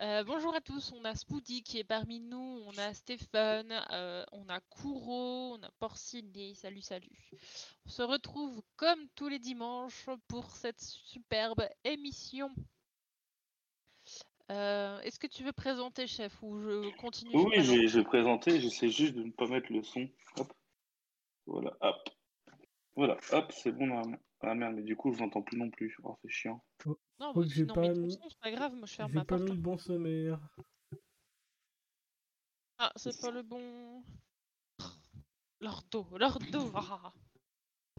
Euh, bonjour à tous, on a Spoody qui est parmi nous, on a Stéphane, euh, on a Kouro, on a Porciné, salut salut. On se retrouve comme tous les dimanches pour cette superbe émission. Euh, Est-ce que tu veux présenter, chef, ou je continue Oui, je vais, je vais présenter, j'essaie juste de ne pas mettre le son. Hop. Voilà, hop. Voilà, hop, c'est bon normalement. Ah merde, mais du coup, je vous entends plus non plus. Oh, c'est chiant. Non, que j'ai pas mis- c'est pas grave, moi je ferme J'ai ma pas porte. mis le bon sommaire. Ah, c'est pas le bon. L'ordo, l'ordo. ah.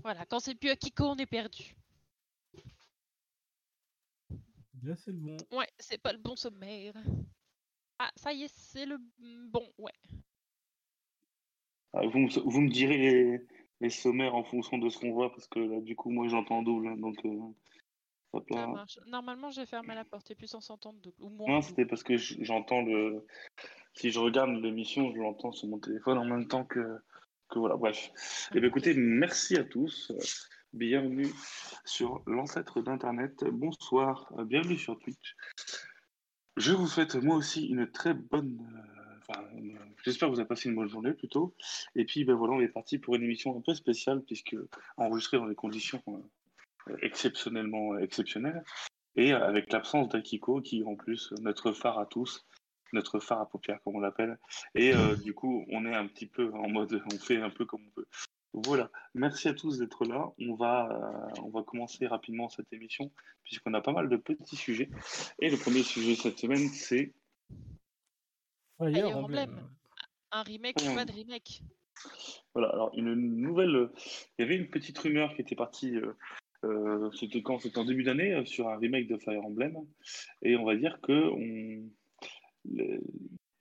Voilà, quand c'est plus à Kiko, on est perdu. Là, c'est le bon. Ouais, c'est pas le bon sommaire. Ah, ça y est, c'est le bon, ouais. Ah, vous, me, vous me direz les, les sommaires en fonction de ce qu'on voit, parce que là, du coup, moi, j'entends double. hein, donc, euh, Ça marche. Normalement, j'ai fermé la porte et puis sans s'entendre double. Ou moins. Non, c'était parce que j'entends le. Si je regarde l'émission, je l'entends sur mon téléphone en même temps que. que voilà, bref. Eh bien, écoutez, merci à tous. Euh, Bienvenue sur l'ancêtre d'Internet. Bonsoir, euh, bienvenue sur Twitch. Je vous souhaite moi aussi une très bonne. Euh, Enfin, j'espère que vous avez passé une bonne journée plutôt. Et puis, ben voilà, on est parti pour une émission un peu spéciale puisque enregistrée dans des conditions euh, exceptionnellement exceptionnelles et euh, avec l'absence d'Akiko qui est en plus notre phare à tous, notre phare à paupières comme on l'appelle. Et euh, du coup, on est un petit peu en mode, on fait un peu comme on peut. Voilà, merci à tous d'être là. On va, euh, on va commencer rapidement cette émission puisqu'on a pas mal de petits sujets. Et le premier sujet cette semaine, c'est Fire Fire Emblem. Emblem. Un remake ou pas de remake? Voilà, alors une nouvelle. euh, Il y avait une petite rumeur qui était partie. euh, euh, c'était quand C'était en début d'année euh, sur un remake de Fire Emblem. Et on va dire que on, le-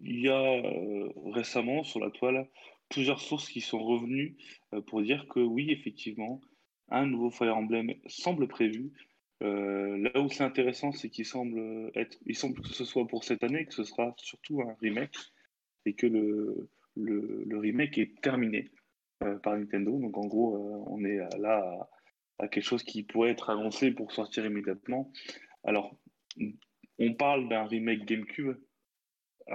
il y a euh, récemment sur la toile plusieurs sources qui sont revenues euh, pour dire que oui, effectivement, un nouveau Fire Emblem semble prévu. Euh, là où c'est intéressant, c'est qu'il semble être, que ce soit pour cette année, que ce sera surtout un remake et que le, le, remake est terminé euh, par Nintendo. Donc en gros, euh, on est là à, quelque chose qui pourrait être annoncé pour sortir immédiatement. Alors, on parle d'un remake GameCube. Euh,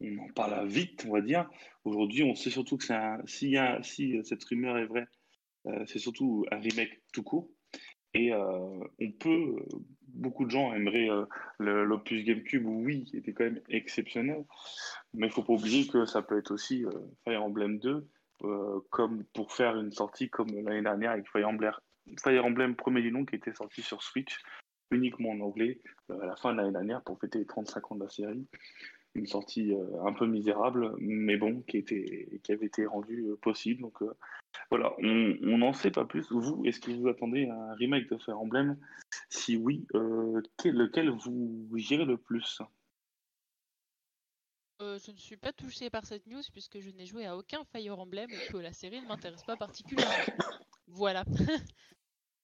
on en parle vite, on va dire. Aujourd'hui, on sait surtout que un, a, si cette rumeur est vraie, c'est surtout un remake tout court. Et euh, on peut, beaucoup de gens aimeraient euh, l'opus GameCube, oui, qui était quand même exceptionnel. Mais il faut pas oublier que ça peut être aussi euh, Fire Emblem 2, euh, comme pour faire une sortie comme l'année dernière avec Fire Emblem, Fire Emblem premier du nom qui était sorti sur Switch, uniquement en anglais, euh, à la fin de l'année dernière pour fêter les 35 ans de la série. Une sortie euh, un peu misérable, mais bon, qui, était, qui avait été rendue euh, possible. Donc euh, voilà, on on n'en sait pas plus. Vous, est-ce que vous attendez un remake de Fire Emblem? Si oui, euh, quel- lequel vous gérez le plus? Euh, Je ne suis pas touchée par cette news puisque je n'ai joué à aucun Fire Emblem et que la série ne m'intéresse pas particulièrement. Voilà.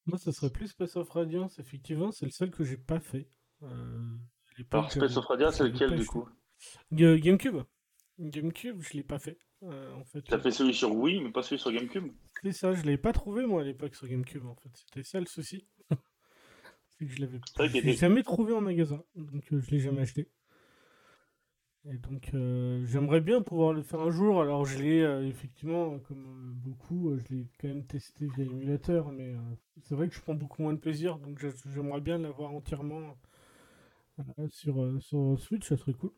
Moi, ça serait plus Space of Radiance, effectivement. C'est le seul que j'ai pas fait. Euh, Alors, Space of Radiance, c'est lequel du coup? GameCube. GameCube, je l'ai pas fait. euh, en fait, T'as fait celui sur Wii, mais pas celui sur GameCube c'est ça. Je l'ai pas trouvé moi à l'époque sur GameCube. En fait, c'était ça le souci. c'est que je l'avais. était- jamais trouvé en magasin, donc euh, je l'ai jamais acheté. Et donc, euh, j'aimerais bien pouvoir le faire un jour. Alors, je l'ai euh, effectivement, comme euh, beaucoup, euh, je l'ai quand même testé via émulateur, mais euh, c'est vrai que je prends beaucoup moins de plaisir, donc j'aimerais bien l'avoir entièrement euh, sur, euh, sur Switch, ça serait cool.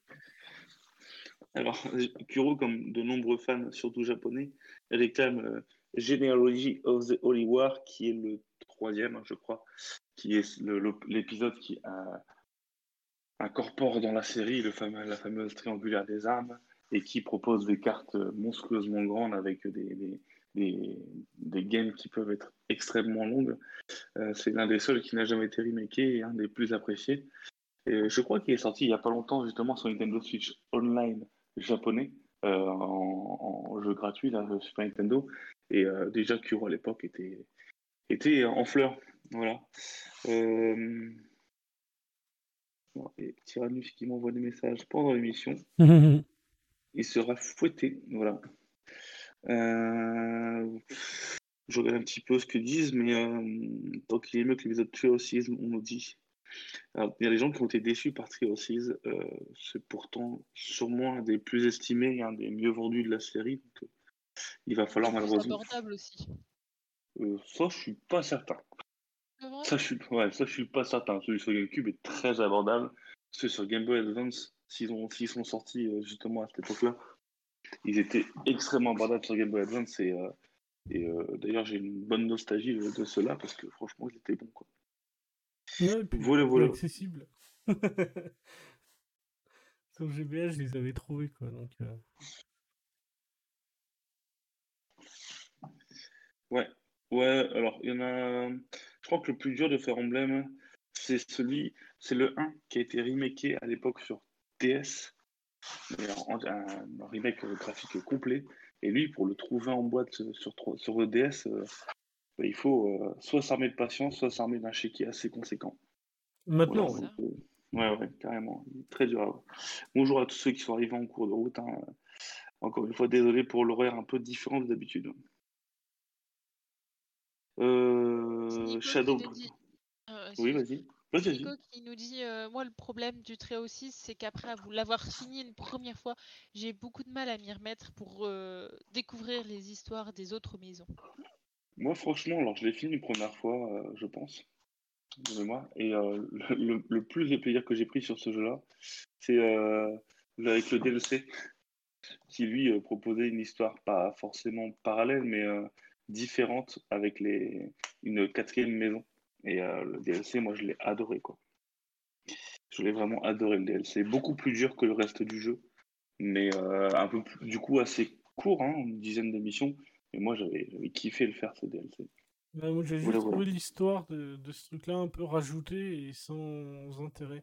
Alors, Kuro, comme de nombreux fans, surtout japonais, réclame euh, Genealogy of the Holy War, qui est le troisième, je crois, qui est l'épisode qui euh, incorpore dans la série le fameux, la fameuse triangulaire des armes et qui propose des cartes monstrueusement grandes avec des, des, des, des games qui peuvent être extrêmement longues. Euh, C'est l'un des seuls qui n'a jamais été remaké et un des plus appréciés. Et je crois qu'il est sorti il n'y a pas longtemps justement sur Nintendo Switch Online japonais euh, en, en jeu gratuit là, sur Super Nintendo. Et euh, déjà Kuro à l'époque était, était en fleurs. Voilà. Euh... bon, et Tyrannus qui m'envoie des messages pendant l'émission. Il sera fouetté. Voilà. Euh, Je regarde un petit peu ce que disent, mais euh, tant qu'il est mieux que l'épisode Triosisme, on nous dit. Il y a des gens qui ont été déçus par Trio Seas. c'est pourtant sûrement un des plus estimés, un des mieux vendus de la série. Donc, il va falloir malheureusement. abordable aussi. ça, je suis pas certain. Ça, je suis, ouais, ça, je suis pas certain. Celui sur GameCube est très abordable. Ceux sur Game Boy Advance, s'ils sont sortis justement à cette époque-là, ils étaient extrêmement abordables sur Game Boy Advance et, euh, et euh, d'ailleurs j'ai une bonne nostalgie de cela parce que franchement ils étaient bons quoi. Ouais, voilà, voilà. accessible. sur GBA je les avais trouvés quoi donc. Euh. Ouais, ouais. Alors il y en a. Je crois que le plus dur de faire emblème, c'est celui, c'est le 1 qui a été remaké à l'époque sur DS un, remake graphique complet. Et lui, pour le trouver en boîte sur, sur euh, bah, il faut euh, soit s'armer de patience, soit s'armer d'un chéquier assez conséquent. Maintenant, euh, ouais. ouais, carrément. Très dur Bonjour à tous ceux qui sont arrivés en cours de route. Hein. Encore une fois, désolé pour l'horaire un peu différent d'habitude. Shadow. oui, vas-y qui nous dit euh, Moi, le problème du Tréo 6, c'est qu'après l'avoir fini une première fois, j'ai beaucoup de mal à m'y remettre pour euh, découvrir les histoires des autres maisons. Moi, franchement, alors je l'ai fini une première fois, euh, je pense, et le, plus de plaisir que j'ai pris sur ce jeu-là, c'est avec le DLC, qui lui proposait une histoire pas forcément parallèle, mais différente avec les, une quatrième maison. Et euh, le DLC, moi, je l'ai adoré, quoi. Je l'ai vraiment adoré, le DLC. Beaucoup plus dur que le reste du jeu, mais euh, un peu plus, du coup, assez court, hein, une dizaine d'émissions. Mais moi, j'avais kiffé le faire, ce DLC. moi, j'ai juste trouvé l'histoire de, ce truc-là un peu rajouté et sans intérêt.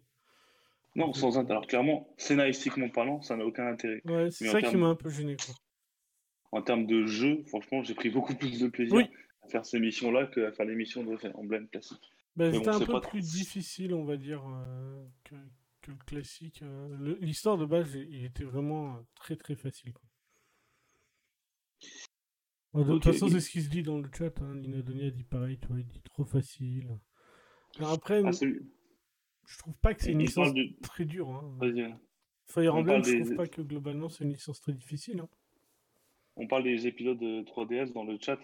Non, sans intérêt. Alors, clairement, scénaristiquement parlant, ça n'a aucun intérêt. Ouais, c'est ça qui m'a un peu gêné, quoi. En termes de jeu, franchement, j'ai pris beaucoup plus de plaisir. Oui, à faire ces missions-là qu'à faire les missions de emblème classique. Bah, c'était un peu plus difficile, on va dire, euh, que, le classique. Euh, l'histoire de base, il était vraiment euh, très très facile. De toute façon, c'est ce qui se dit dans le chat. Hein. Lina Donia dit pareil, tu vois, il dit trop facile. après, ah, je trouve pas que c'est une licence très dure. Hein. Fire Emblem, je trouve pas que globalement c'est une licence très difficile. Hein. On parle des épisodes de 3DS dans le chat.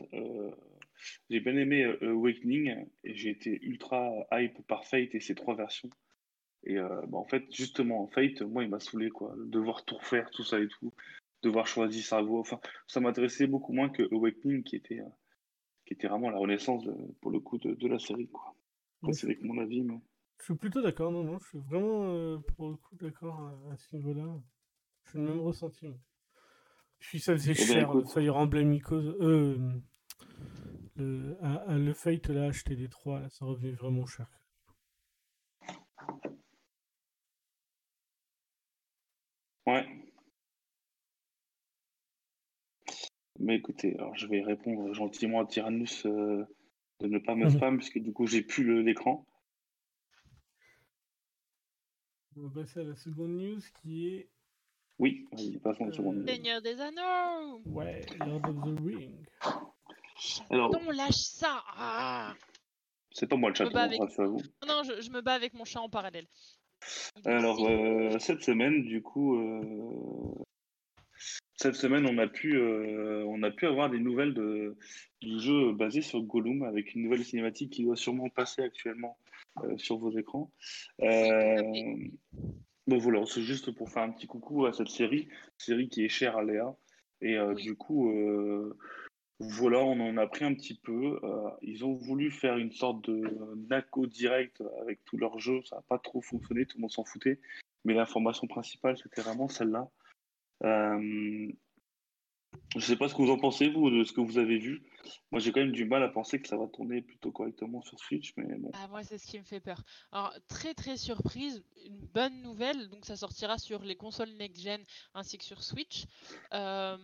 J'ai bien aimé euh, Awakening et j'ai été ultra hype par Fate et ses trois versions. Et euh, bah, en fait, justement, Fate, moi, il m'a saoulé, quoi. Devoir tout refaire, tout ça et tout. Devoir choisir sa voix. Enfin, ça m'intéressait beaucoup moins que Awakening, qui était, euh, qui était vraiment la renaissance, pour le coup, de, la série, quoi. c'est avec mon avis, mais. Je suis plutôt d'accord, non, non, je suis vraiment, pour le coup, d'accord à, ce niveau-là. Je suis le même ressenti. Puis ça faisait eh cher, ça y Emblem euh, le, à, le Fate là, acheter des trois, là, ça revenait vraiment cher. Ouais. Mais écoutez, alors je vais répondre gentiment à Tyrannus euh, de ne pas me mhm. spam, puisque du coup j'ai plus l'écran. On va passer à la seconde news qui est. Oui, vas-y, passons à la seconde news. Seigneur des Anneaux Ouais, Lord of the Ring. Alors, on lâche ça. Ah. c'est pas moi le chat, avec... vous. Non, je, je, me bats avec mon chat en parallèle. Alors, euh, cette semaine, du coup, euh, cette semaine, on a pu, euh, on a pu avoir des nouvelles de, du jeu basé sur Gollum avec une nouvelle cinématique qui doit sûrement passer actuellement sur vos écrans. bon, voilà, c'est juste pour faire un petit coucou à cette série, série qui est chère à Léa. Et du coup, voilà, on en a pris un petit peu. Euh, ils ont voulu faire une sorte de NACO direct avec tous leurs jeux. Ça n'a pas trop fonctionné, tout le monde s'en foutait. Mais l'information principale, c'était vraiment celle-là. Euh, je ne sais pas ce que vous en pensez, vous, de ce que vous avez vu. Moi, j'ai quand même du mal à penser que ça va tourner plutôt correctement sur Switch, mais. Ah, moi, c'est ce qui me fait peur. Alors, très très surprise, une bonne nouvelle. Donc, ça sortira sur les consoles next-gen ainsi que sur Switch. Euh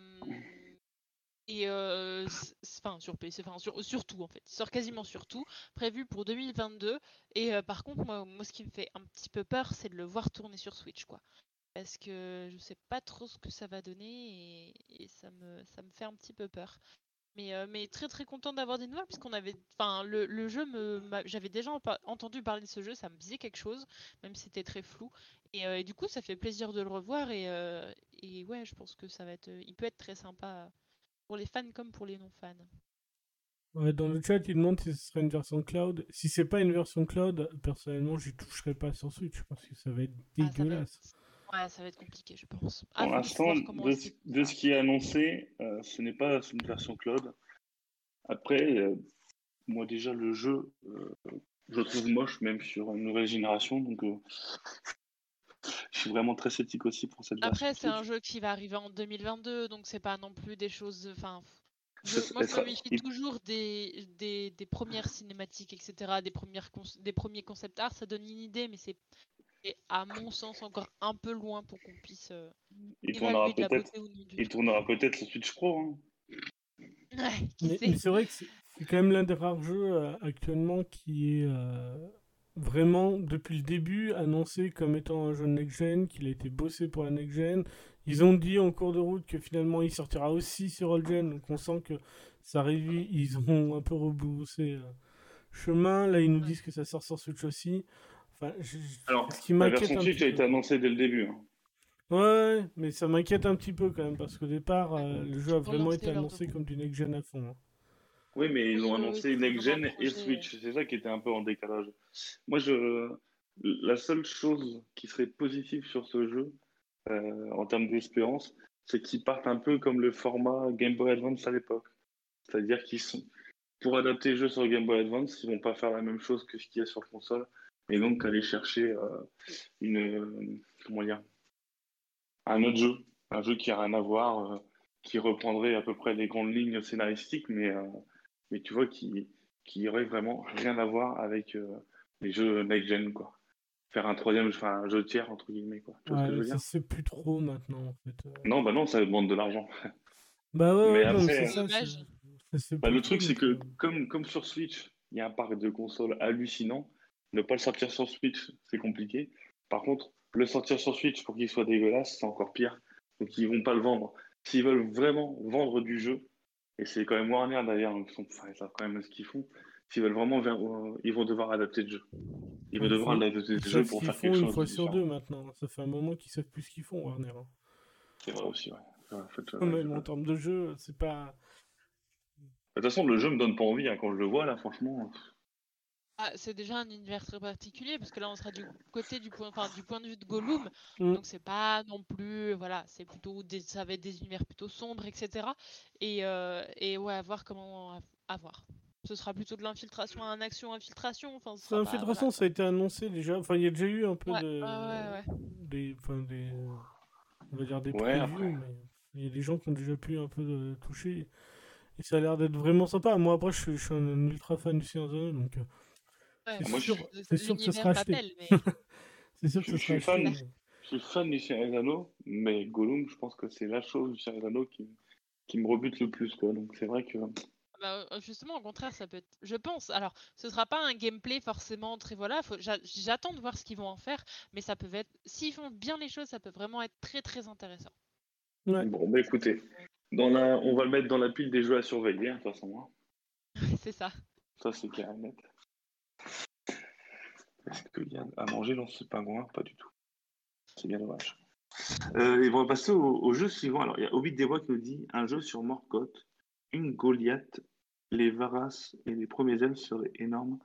et enfin sur PC, enfin sur, surtout en fait, il sort quasiment sur tout, prévu pour 2022. Et par contre, moi, moi, ce qui me fait un petit peu peur, c'est de le voir tourner sur Switch, quoi. Parce que je sais pas trop ce que ça va donner et, ça, me, ça me fait un petit peu peur. Mais, euh, mais très très content d'avoir des nouvelles puisqu'on avait, enfin le, le jeu me, j'avais déjà en entendu parler de ce jeu, ça me disait quelque chose, même si c'était très flou. Et, euh, et du coup, ça fait plaisir de le revoir et, euh, et ouais, je pense que ça va être, il peut être très sympa pour les fans comme pour les non fans. Ouais, dans le chat, ils demandent si ce serait une version cloud. Si c'est pas une version cloud, personnellement, j'y toucherai pas sur Switch parce que ça va être Ah, Ouais, ça va être compliqué, je pense. À Pour l'instant, de, ce qui est annoncé, euh, ce n'est pas une version cloud. Après, euh, moi déjà, le jeu, euh, je le trouve moche, même sur une nouvelle génération. Donc, je suis vraiment très sceptique aussi pour cette Après, version. c'est un jeu qui va arriver en 2022, donc c'est pas non plus des choses. Enfin, je- moi, je me méfie toujours des, des, des premières cinématiques, etc., des, premières des premiers concept art. Ça donne une idée, mais c'est, c'est, à mon sens, encore un peu loin pour qu'on puisse euh, Il tournera de la peut-être beauté ou non du il tournera peut-être sur Switch Pro. hein. Ouais, Mais, c'est vrai que c'est quand même l'un des rares jeux euh, actuellement qui est euh, vraiment, depuis le début, annoncé comme étant un jeu next-gen, qu'il a été bossé pour la next-gen. Ils ont dit en cours de route que finalement il sortira aussi sur old-gen, donc on sent que ça arrive, ils ont un peu rebroussé euh, chemin. Là, ils nous disent que ça sort sur Switch aussi. Enfin, je- je- Alors, ce qui La m'inquiète version petit a été annoncée dès le début. hein. Ouais, mais ça m'inquiète un petit peu quand même, parce qu'au départ, euh, le jeu a vraiment été annoncé comme du next-gen à fond. hein. Oui, mais ils ont annoncé c'est Next Gen vraiment un et Switch. C'est ça qui était un peu en décalage. Moi, je... la seule chose qui serait positive sur ce jeu, euh, en termes d'espérance, c'est qu'ils partent un peu comme le format Game Boy Advance à l'époque. C'est-à-dire qu'ils sont, pour adapter le jeu sur Game Boy Advance, ils vont pas faire la même chose que ce qu'il y a sur console, et donc aller chercher euh, une, euh, comment dire, un autre jeu, un jeu qui a rien à voir, euh, qui reprendrait à peu près les grandes lignes scénaristiques, mais, euh, mais tu vois, qui, qui aurait vraiment rien à voir avec euh, les jeux next-gen, quoi. Faire un troisième, enfin un jeu tiers, entre guillemets, quoi. Tu vois ce que je ça se plus trop maintenant, en fait. Non, bah non, ça demande de l'argent. Bah ouais, Mais après, ça. Ça Bah, le truc, c'est que comme, comme sur Switch, il y a un parc de consoles hallucinant. Ne pas le sortir sur Switch, c'est compliqué. Par contre, le sortir sur Switch pour qu'il soit dégueulasse, c'est encore pire. Donc ils vont pas le vendre. S'ils veulent vraiment vendre du jeu, et c'est quand même Warner d'ailleurs, ils, sont, enfin, ils savent quand même ce qu'ils font. S'ils veulent vraiment, euh, ils vont devoir adapter le jeu. Ils vont devoir adapter le Ils jeu savent ce pour qu'ils faire font quelque une chose. fois sur deux maintenant. Ça fait un moment qu'ils savent plus ce qu'ils font, Warner. hein. C'est vrai aussi, ouais. Ouais, en fait, Même je- en termes de jeu, c'est pas. De toute façon, le jeu me donne pas envie hein, quand je le vois là, franchement. Ah, c'est déjà un univers très particulier parce que là on sera du côté du point, enfin, du point de vue de Gollum, Mm. donc c'est pas non plus, voilà, c'est plutôt des, ça va être des univers plutôt sombres, etc. Et, euh, et ouais, à voir comment, à voir. Ce sera plutôt de l'infiltration, un action infiltration. Enfin, ce C'est sera pas- infiltration, voilà, ça a été annoncé déjà. Enfin, il y a déjà eu un peu Ouais, de. ouais, ouais, ouais. Des. Enfin, des. On va dire des Ouais, previews, mais il y a des gens qui ont déjà pu un peu de toucher. Et ça a l'air d'être vraiment sympa. Moi, après, je suis, je suis un ultra fan du Seigneur donc. euh, C'est Moi, sûr, le- c'est sûr que l'univers sera acheté. mais- C'est sûr que Je- ça je sera suis fan. acheté, Je suis fan du mais Gollum, je pense que c'est la chose du Anneaux qui, qui me rebute le plus, quoi. Donc c'est vrai que. Bah, euh, justement, au contraire, ça peut être. Je pense. Alors, ce sera pas un gameplay forcément très voilà. faut- J'attends de voir ce qu'ils vont en faire, mais ça peut être. S'ils font bien les choses, ça peut vraiment être très très intéressant. Ouais. Bon, bah écoutez, dans la... on va le mettre dans la pile des jeux à surveiller, hein, de toute façon. hein. c'est ça. Ça, c'est net. Est-ce qu'il y a à manger dans ce pingouin? Pas du tout. C'est bien dommage. Euh, et on va passer au, au jeu suivant. Alors, il y a Ovid Desbois qui nous dit un jeu sur Morgoth, une Goliath, les Varas et les premiers elfes seraient énormes.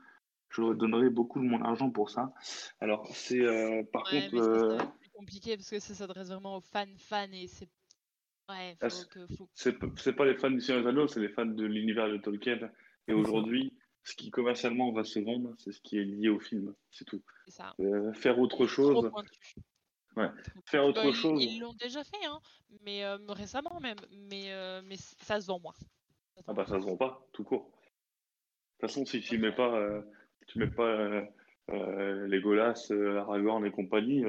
Je donnerais beaucoup de mon argent pour ça. Alors, c'est euh, par Ouais, contre. mais euh, plus compliqué parce que ça s'adresse vraiment aux fans fans et c'est. Ouais, Ah, faut que. Faut... c'est pas les fans du Seigneur des Anneaux, c'est les fans de l'univers de Tolkien. Et aujourd'hui, ce qui commercialement va se vendre, c'est ce qui est lié au film. C'est tout. Ça. Euh, faire autre chose. Ouais. Faire autre Bah, ils- chose. Ils l'ont déjà fait, hein, mais euh, récemment même. Mais, euh, mais ça se vend moins. Ah bah ça se vend pas, tout court. De toute façon, si tu mets pas, tu mets pas Legolas, euh, Aragorn et compagnie,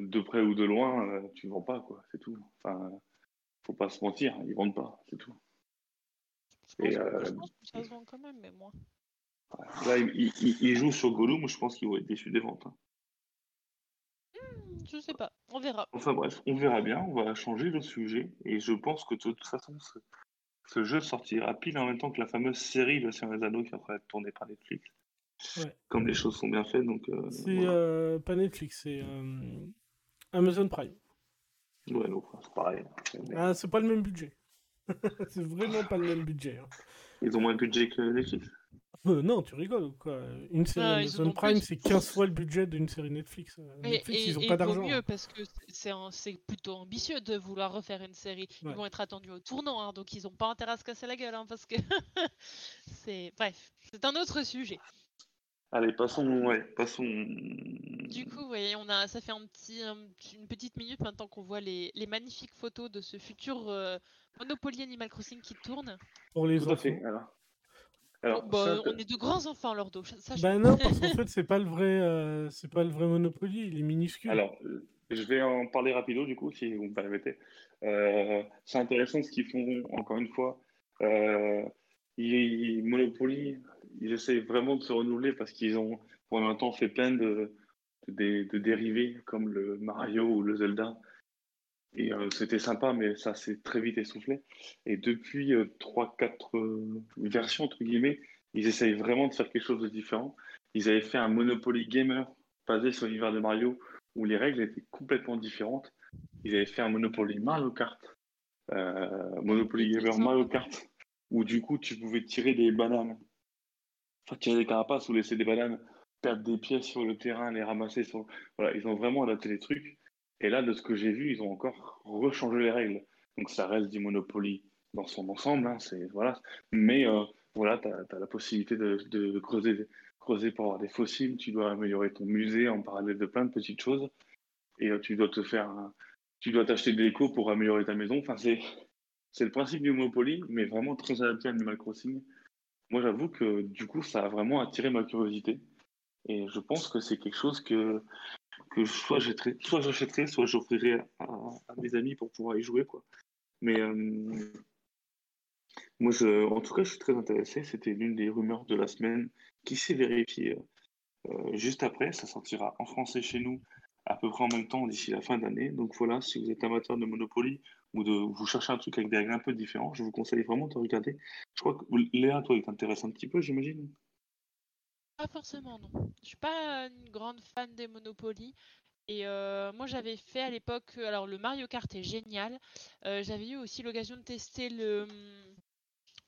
de près ou de loin, tu vends pas, quoi. C'est tout. Enfin, faut pas se mentir, ils vendent pas, c'est tout. Je pense, Et, que- je pense que ça se vend quand même, mais moins. Là, ils jouent sur Gollum, je pense qu'ils vont être déçus des ventes. hein. Hmm, Je sais pas, on verra. Enfin bref, on verra bien, on va changer de sujet, et je pense que de toute façon, ce, ce jeu sortira pile en même temps que la fameuse série Le Seigneur des Anneaux qui est en train d'être tournée par Netflix. Ouais. Comme les choses sont bien faites, donc. euh, C'est voilà. euh, pas Netflix, c'est euh, Amazon Prime. Ouais, donc, c'est pareil. Mais Ah, c'est pas le même budget. c'est vraiment pas le même budget. hein. Ils ont moins de budget que Netflix. Euh, non, tu rigoles ou quoi Une série Ah, Amazon Prime, plus. c'est 15 fois le budget d'une série Netflix. Euh, Et, Netflix, et- ils ont et pas d'argent. mieux parce que c'est plutôt ambitieux de vouloir refaire une série. Ils Ouais. vont être attendus au tournant, hein, donc ils n'ont pas intérêt à se casser la gueule, hein, parce que c'est bref, c'est un autre sujet. Allez, passons. Ouais, passons. Du coup, voyez, on a, ça fait un petit, un petit- une petite minute maintenant qu'on voit les, les magnifiques photos de ce futur euh, Monopoly Animal Crossing qui tourne. Pour les Tout enfants. fait. Alors, alors Bon, bah, ça, on est de grands enfants, Lordo. Sache. Bah non, parce qu'en fait, c'est pas le vrai, euh, c'est pas le vrai Monopoly, il est minuscule. Alors, je vais en parler rapido, du coup, si vous me permettez. Euh, c'est intéressant ce qu'ils font, encore une fois. Euh, ils, Monopoly, ils essaient vraiment de se renouveler parce qu'ils ont, pour l'instant, fait plein de, de, de dérivés comme le Mario ou le Zelda. Et euh, c'était sympa, mais ça s'est très vite essoufflé. Et depuis euh, 3-4 versions, entre guillemets, ils essayent vraiment de faire quelque chose de différent. Ils avaient fait un Monopoly Gamer basé sur l'univers de Mario où les règles étaient complètement différentes. Ils avaient fait un Monopoly Mario Kart, euh, Monopoly Gamer. Mario Kart, où du coup tu pouvais tirer des bananes, enfin tirer des carapaces ou laisser des bananes, perdre des pièces sur le terrain, les ramasser. Sur... Voilà, ils ont vraiment adapté les trucs. Et là, de ce que j'ai vu, ils ont encore rechangé les règles. Donc ça reste du Monopoly dans son ensemble, hein, c'est voilà. Mais euh, voilà, tu as, la possibilité de, creuser, creuser pour avoir des fossiles. Tu dois améliorer ton musée en parallèle de plein de petites choses. Et euh, tu dois te faire, tu dois t'acheter de l'éco pour améliorer ta maison. Enfin, c'est c'est le principe du Monopoly, mais vraiment très adapté à Animal Crossing. Moi, j'avoue que du coup, ça a vraiment attiré ma curiosité. Et je pense que c'est quelque chose que, que soit j'achèterais, soit, j'offrirais à, mes amis pour pouvoir y jouer. Quoi. Mais euh, moi, en tout cas, je suis très intéressé. C'était l'une des rumeurs de la semaine qui s'est vérifiée euh, juste après. Ça sortira en français chez nous à peu près en même temps d'ici la fin d'année. Donc voilà, si vous êtes amateur de Monopoly ou de vous cherchez un truc avec des règles un peu différentes, je vous conseille vraiment de regarder. Je crois que Léa, toi, il t'intéresse un petit peu, j'imagine. Pas forcément, non. Je suis pas une grande fan des Monopoly. Et euh, moi, j'avais fait à l'époque, alors le Mario Kart est génial. Euh, j'avais eu aussi l'occasion de tester le,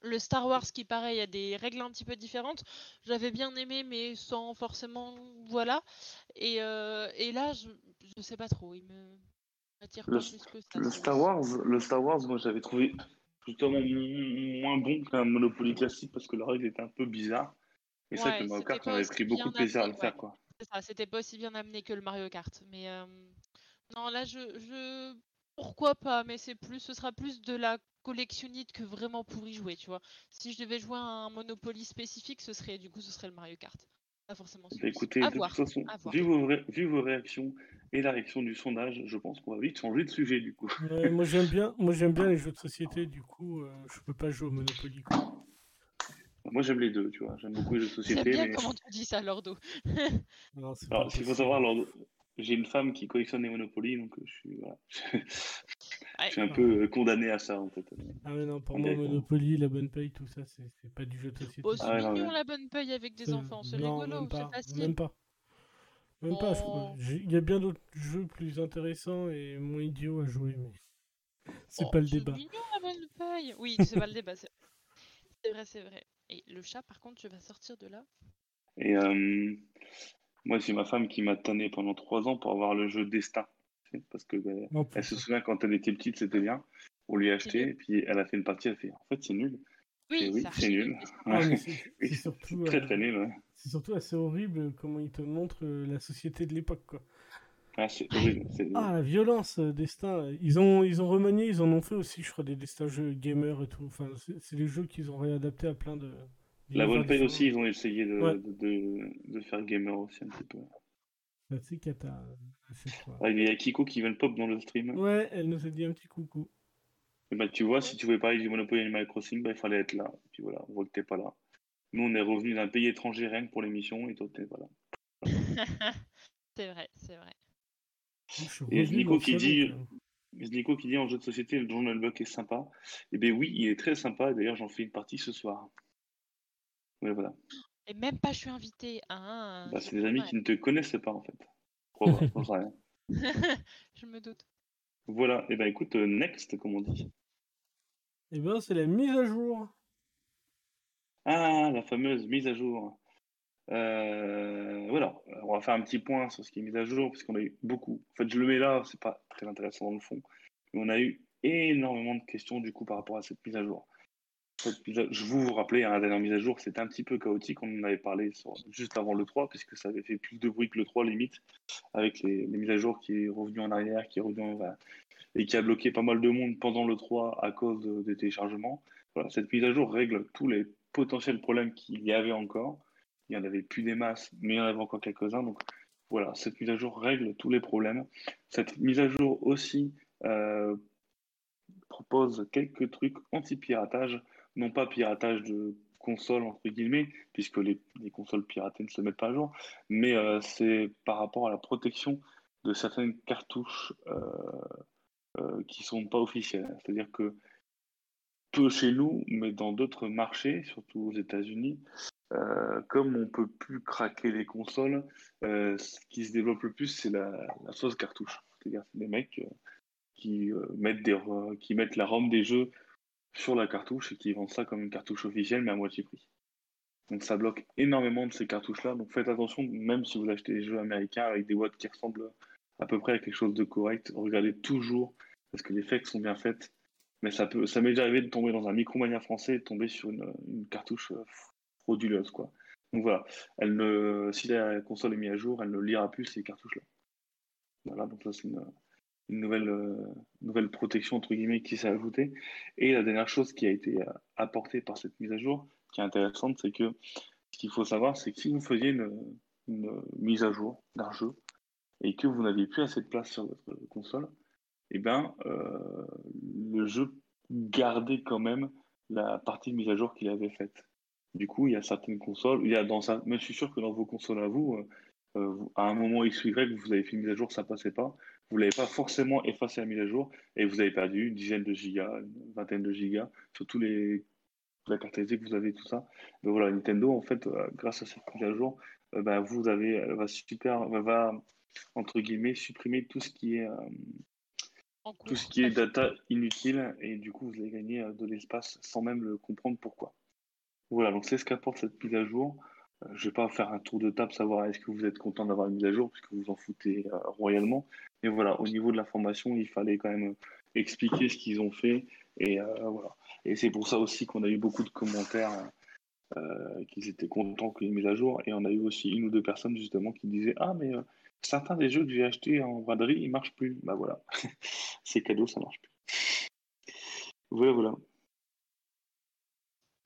le Star Wars qui, pareil, a des règles un petit peu différentes. J'avais bien aimé, mais sans forcément, voilà. Et, euh, et là, je, je sais pas trop, il me attire pas Le- plus que ça. Le Star Wars, le Star Wars, moi j'avais trouvé justement mo- moins bon qu'un Monopoly classique parce que la règle était un peu bizarre. Et c'est vrai Ouais, que le Mario c'était Kart, pas on avait aussi pris beaucoup bien de plaisir à amené, le faire. ouais. Quoi. C'est ça, c'était pas aussi bien amené que le Mario Kart. Mais euh, non, là, je, je... Pourquoi pas, mais c'est plus, ce sera plus de la collectionnite que vraiment pour y jouer, tu vois. Si je devais jouer à un Monopoly spécifique, ce serait, du coup, ce serait le Mario Kart. Pas forcément Bah, celui-ci. écoutez, à de voir. toute façon, vu vos, ré- vu vos réactions et la réaction du sondage, je pense qu'on va vite changer de sujet du coup. Moi j'aime bien, moi j'aime bien les jeux de société, du coup euh, je peux pas jouer au Monopoly. Quoi. Moi j'aime les deux, tu vois. J'aime beaucoup les jeux de J'aime société. bien mais... comment tu dis ça, Lordo. Non, c'est pas Alors, s'il faut savoir, alors, j'ai une femme qui collectionne les Monopoly, donc euh, je suis, voilà. je suis un peu euh, condamné à ça en fait. Ah mais non, pour moi. Monopoly, la bonne paye, tout ça, c'est c'est pas du jeu de société. Bon, c'est Ah ouais, non, mignon la bonne paye avec des enfants, c'est rigolo, c'est facile. Même pas. Même pas, Oh. Il y a bien d'autres jeux plus intéressants et moins idiots à jouer, mais c'est Oh, pas le c'est débat. mignon la bonne paye. Oui, c'est pas le débat. C'est c'est vrai, c'est vrai. Et le chat, par contre, tu vas sortir de là? Et euh, moi, c'est ma femme qui m'a tanné pendant trois ans pour avoir le jeu Destin. Parce que ben, Oh, elle se souvient quand elle était petite, c'était bien. On lui a acheté, et puis elle a fait une partie, elle fait en fait, c'est nul. Oui, c'est nul. c'est- Ah, surtout, Très euh, très nul. ouais. c'est surtout assez horrible comment ils te montrent euh, la société de l'époque, quoi. Ah, c'est horrible. c'est- Ah, la violence, euh, destin. Ils ont, ils ont remanié, ils en ont fait aussi, je crois, des destins jeux gamer et tout. Enfin, c'est c'est des jeux qu'ils ont réadaptés à plein de. La différents. aussi, ils ont essayé de, Ouais. de, de- de faire gamer aussi un petit peu. Bah, tu sais, Kata, euh, chaque fois. Ah, il y a Kiko qui vient de pop dans le stream. Ouais, elle nous a dit un petit coucou. Et bah, tu vois, si tu voulais parler du Monopoly Animal Crossing, bah, il fallait être là. Et puis voilà, on voit que t'es pas là. Nous, on est revenu d'un pays étranger rien que pour l'émission, et toi, t'es pas là. c'est vrai, c'est vrai. Suis Et Nico qui dit-. Nico qui dit en jeu de société, le Journal Block est sympa. Eh bien oui, il est très sympa. D'ailleurs, j'en fais une partie ce soir. Ouais, voilà. Et même pas, je suis invité. Hein, bah, c'est des amis qui ne te connaissent pas en fait. rien. je me doute. Voilà. Et eh ben écoute, euh, next, comme on dit. Eh bien, c'est la mise à jour. Ah, la fameuse mise à jour. Euh, voilà, on va faire un petit point sur ce qui est mis à jour, parce qu'on a eu beaucoup. En fait, je le mets là, c'est pas très intéressant dans le fond, mais on a eu énormément de questions du coup par rapport à cette mise à jour. je vous vous rappelez, hein, la dernière mise à jour, c'était un petit peu chaotique. On en avait parlé juste avant le 3, puisque ça avait fait plus de bruit que le 3 limite, avec les, mises à jour qui est revenu en arrière, qui est revenu en, et qui a bloqué pas mal de monde pendant le 3 à cause des téléchargements. Voilà, cette mise à jour règle tous les potentiels problèmes qu'il y avait encore. Il n'y en avait plus des masses, mais il y en avait encore quelques-uns. Donc voilà, cette mise à jour règle tous les problèmes. Cette mise à jour aussi euh, propose quelques trucs anti-piratage, non pas piratage de consoles entre guillemets, puisque les, consoles piratées ne se mettent pas à jour, mais euh, c'est par rapport à la protection de certaines cartouches euh, qui ne sont pas officielles. C'est-à-dire que peu chez nous, mais dans d'autres marchés, surtout aux États-Unis, euh, comme on peut plus craquer les consoles, euh, ce qui se développe le plus, c'est la, la sauce cartouche. C'est-à-dire des mecs euh, qui, mettent des, qui mettent la ROM des jeux sur la cartouche et qui vendent ça comme une cartouche officielle, mais à moitié prix. Donc ça bloque énormément de ces cartouches-là. Donc faites attention, même si vous achetez des jeux américains avec des watts qui ressemblent à peu près à quelque chose de correct, regardez toujours, parce que les fakes sont bien faites. Mais ça m'est déjà arrivé de tomber dans un Micromania français et de tomber sur une, cartouche frauduleuse. Quoi. Donc voilà, si la console est mise à jour, elle ne lira plus ces cartouches-là. Voilà, donc ça c'est une, nouvelle, euh, nouvelle protection entre guillemets qui s'est ajoutée. Et la dernière chose qui a été euh, apportée par cette mise à jour, qui est intéressante, c'est que ce qu'il faut savoir, c'est que si vous faisiez une, mise à jour d'un jeu et que vous n'aviez plus assez de place sur votre console, eh ben, euh, le jeu gardait quand même la partie de mise à jour qu'il avait faite. Du coup, il y a certaines consoles, il y a dans ça, mais je suis sûr que dans vos consoles à vous, euh, euh, à un moment X ou Y, vous avez fait une mise à jour, ça passait pas. Vous l'avez pas forcément effacé la mise à jour et vous avez perdu une dizaine de gigas, une vingtaine de gigas sur tous les la carte SD que vous avez, tout ça. Donc voilà, Nintendo, en fait, grâce à cette mise à jour, ben, vous avez, elle va super, va entre guillemets supprimer tout ce qui est tout ce qui est data inutile et du coup vous allez gagner de l'espace sans même le comprendre pourquoi. Voilà, donc c'est ce qu'apporte cette mise à jour. Euh, je ne vais pas faire un tour de table, savoir est-ce que vous êtes content d'avoir une mise à jour, puisque vous en foutez euh, royalement. Mais voilà, au niveau de l'information, il fallait quand même expliquer ce qu'ils ont fait. Et euh, voilà. Et c'est pour ça aussi qu'on a eu beaucoup de commentaires qu'ils étaient contents qu'il y ait une mise à jour. Et on a eu aussi une ou deux personnes justement qui disaient Ah, mais certains des jeux que j'ai achetés en braderie, ils ne marchent plus. Bah voilà, c'est cadeau, ça ne marche plus. Voilà, voilà.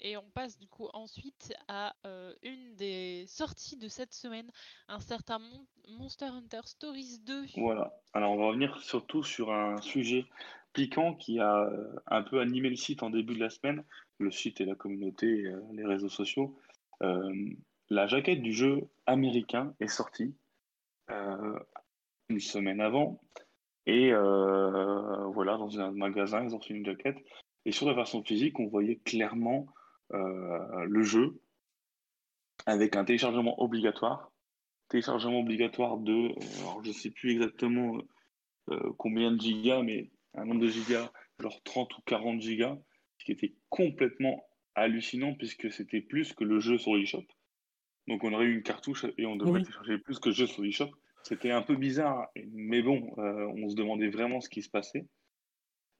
Et on passe du coup ensuite à euh, une des sorties de cette semaine, un certain Monster Hunter Stories 2. Voilà, alors on va revenir surtout sur un sujet piquant qui a euh, un peu animé le site en début de la semaine, le site et la communauté, euh, les réseaux sociaux. la jaquette du jeu américain est sortie une semaine avant. Et voilà, dans un magasin, ils ont fait une jaquette. Et sur la version physique, on voyait clairement euh, le jeu avec un téléchargement obligatoire. Téléchargement obligatoire de, euh, je sais plus exactement euh, combien de gigas, mais un nombre de gigas, genre 30 ou 40 gigas, ce qui était complètement hallucinant puisque c'était plus que le jeu sur l'eShop. Donc on aurait eu une cartouche et on devrait télécharger plus que jeu sur l'eShop. C'était un peu bizarre, mais bon, on se demandait vraiment ce qui se passait.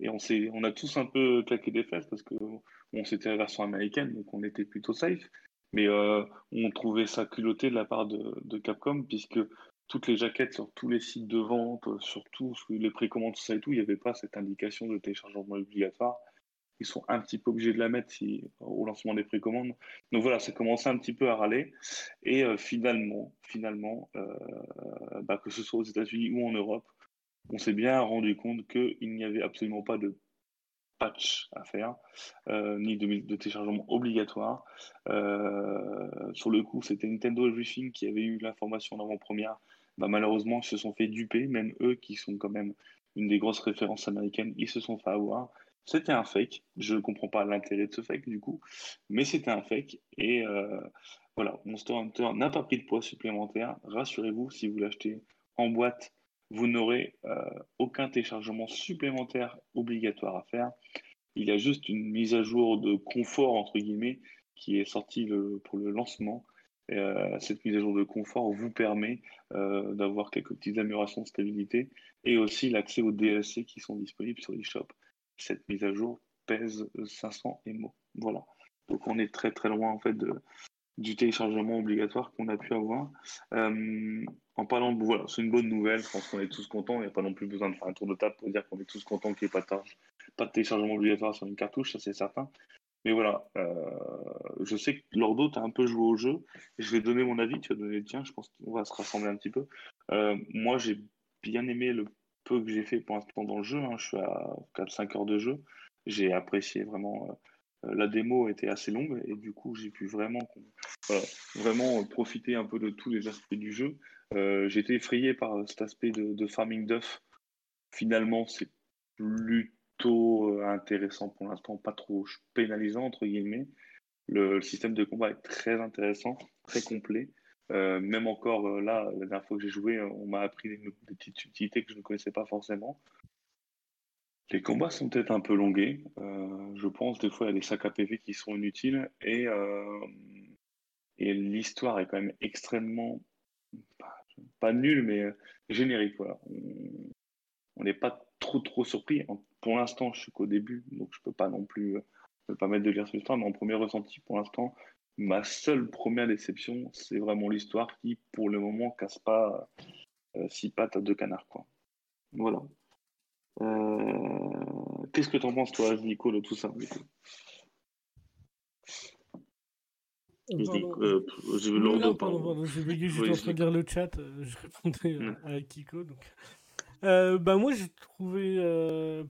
Et on, on a tous un peu claqué des fesses parce que bon, c'était la version américaine, donc on était plutôt safe. Mais euh, on trouvait ça culotté de la part de, Capcom, puisque toutes les jaquettes sur tous les sites de vente, sur tous les précommandes, tout ça et tout, il n'y avait pas cette indication de téléchargement obligatoire. Ils sont un petit peu obligés de la mettre au lancement des précommandes. Donc voilà, ça commençait un petit peu à râler. Et euh, finalement, finalement euh, bah, que ce soit aux États-Unis ou en Europe, on s'est bien rendu compte qu'il n'y avait absolument pas de patch à faire, euh, ni de, téléchargement obligatoire. Sur le coup, c'était Nintendo Everything qui avait eu l'information en avant-première. Bah, malheureusement, ils se sont fait duper, même eux qui sont quand même une des grosses références américaines, ils se sont fait avoir. C'était un fake. Je ne comprends pas l'intérêt de ce fake du coup, mais c'était un fake. Et euh, voilà, Monster Hunter n'a pas pris de poids supplémentaire. Rassurez-vous, si vous l'achetez en boîte, vous n'aurez euh, aucun téléchargement supplémentaire obligatoire à faire. Il y a juste une mise à jour de confort, entre guillemets, qui est sortie pour le lancement. Euh, cette mise à jour de confort vous permet euh, d'avoir quelques petites améliorations de stabilité et aussi l'accès aux DLC qui sont disponibles sur l'eShop. Cette mise à jour pèse 500 MO. Voilà. Donc on est très très loin en fait du téléchargement obligatoire qu'on a pu avoir. Euh, en parlant de voilà, c'est une bonne nouvelle, je pense qu'on est tous contents, il n'y a pas non plus besoin de faire un tour de table pour dire qu'on est tous contents qu'il n'y ait pas de, pas de téléchargement obligatoire sur une cartouche, ça c'est certain. Mais voilà, euh, je sais que Lordo, tu as un peu joué au jeu. Je vais donner mon avis, tu vas donner le tien, je pense qu'on va se rassembler un petit peu. Euh, moi, j'ai bien aimé le peu que j'ai fait pour l'instant dans le jeu. Hein. Je suis à 4-5 heures de jeu. J'ai apprécié vraiment euh, la démo était assez longue et du coup j'ai pu vraiment, vraiment profiter un peu de tous les aspects du jeu. Euh, J'étais effrayé par cet aspect de, farming duff. Finalement, c'est plutôt euh, intéressant pour l'instant, pas trop pénalisant entre guillemets. Le, système de combat est très intéressant, très complet. Même encore là, la dernière fois que j'ai joué, on m'a appris des, petites subtilités que je ne connaissais pas forcément. Les combats sont peut-être un peu longués. Euh, je pense des fois il y a des sacs à PV qui sont inutiles et, euh, et l'histoire est quand même extrêmement pas, nulle mais euh, générique. Voilà. On n'est pas trop trop surpris. Pour l'instant, je suis qu'au début, donc je peux pas non plus me permettre de lire cette histoire. Mais en premier ressenti, pour l'instant, ma seule première déception, c'est vraiment l'histoire qui, pour le moment, casse pas six pattes à deux canards. Quoi. Voilà. Euh, qu'est-ce que tu en penses, toi, Nico, de tout ça euh, non, pardon, pardon, j'ai juste en train de lire le chat, euh, je répondais à Kiko. Donc. Bah moi j'ai trouvé,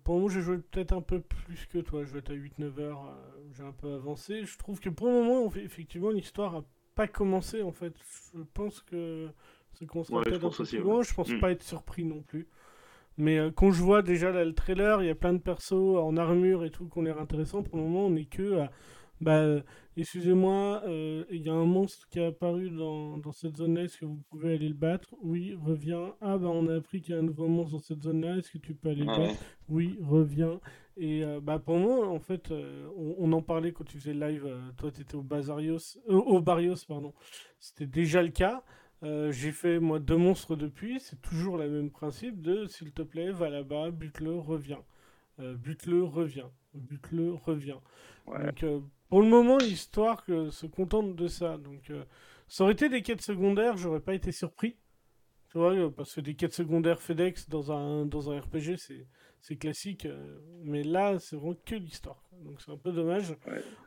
pour moi j'ai joué peut-être un peu plus que toi, je vais être à 8-9 heures, j'ai un peu avancé. Je trouve que pour le moment, effectivement, l'histoire a pas commencé en fait. Je pense que ça commencera peut-être un peu plus loin, je pense mm. pas être surpris non plus. Mais euh, quand je vois déjà là, le trailer, il y a plein de persos en armure et tout qui ont l'air intéressant. Pour le moment, on est que à. Bah, euh, excusez-moi, euh, il y a un monstre qui est apparu dans, dans cette zone-là. Est-ce que vous pouvez aller le battre? Oui, reviens. Ah, bah, on a appris qu'il y a un nouveau monstre dans cette zone-là. Est-ce que tu peux aller le battre? Oui, reviens. Et bah, pour moi, en fait, on, on, en parlait quand tu faisais le live. toi, tu étais au, Bazarios, au Barrios, pardon. C'était déjà le cas. Euh, j'ai fait moi deux monstres depuis, c'est toujours le même principe de s'il te plaît, va là-bas, bute-le, reviens. Euh, bute-le, reviens. Bute-le, reviens. Donc euh, pour le moment, l'histoire se contente de ça. Donc ça aurait été des quêtes secondaires, j'aurais pas été surpris. Tu vois, parce que des quêtes secondaires FedEx dans un, dans un RPG, c'est classique. mais là, c'est vraiment que l'histoire. Donc c'est un peu dommage.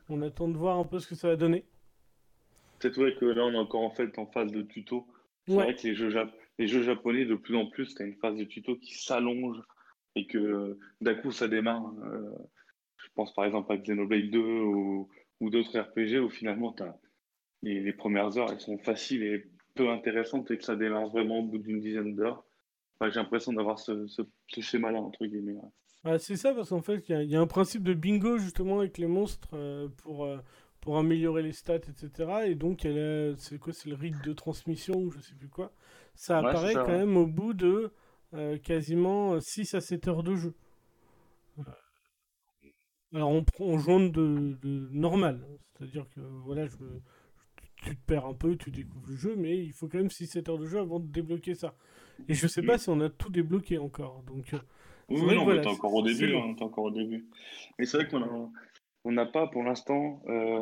On attend de voir un peu ce que ça va donner. C'est vrai que là, on est encore en fait en phase de tuto. C'est vrai que les jeux, les jeux japonais, de plus en plus, tu as une phase de tuto qui s'allonge et que d'un coup, ça démarre. Euh, je pense par exemple à Xenoblade 2 ou, d'autres RPG où finalement, as les, les, premières heures, elles sont faciles et peu intéressantes et que ça démarre vraiment au bout d'une dizaine d'heures. J'ai l'impression d'avoir ce, ce, schéma-là, entre guillemets. Ah, c'est ça, parce qu'en fait, il y, a un principe de bingo justement avec les monstres euh, pour. Euh, pour améliorer les stats, etc. Et donc, elle c'est quoi C'est le rythme de transmission ou je sais plus quoi. Ça apparaît quand même au bout de euh, quasiment 6 à 7 heures de jeu. Alors, on, on joue de, de normal. C'est-à-dire que voilà, je, tu te perds un peu, tu découvres le jeu, mais il faut quand même 6-7 heures de jeu avant de débloquer ça. Et je sais pas si on a tout débloqué encore. Donc, euh, oui, non, voilà, on encore au début. Hein, encore au début. Mais c'est vrai qu'on n'a pas pour l'instant, euh,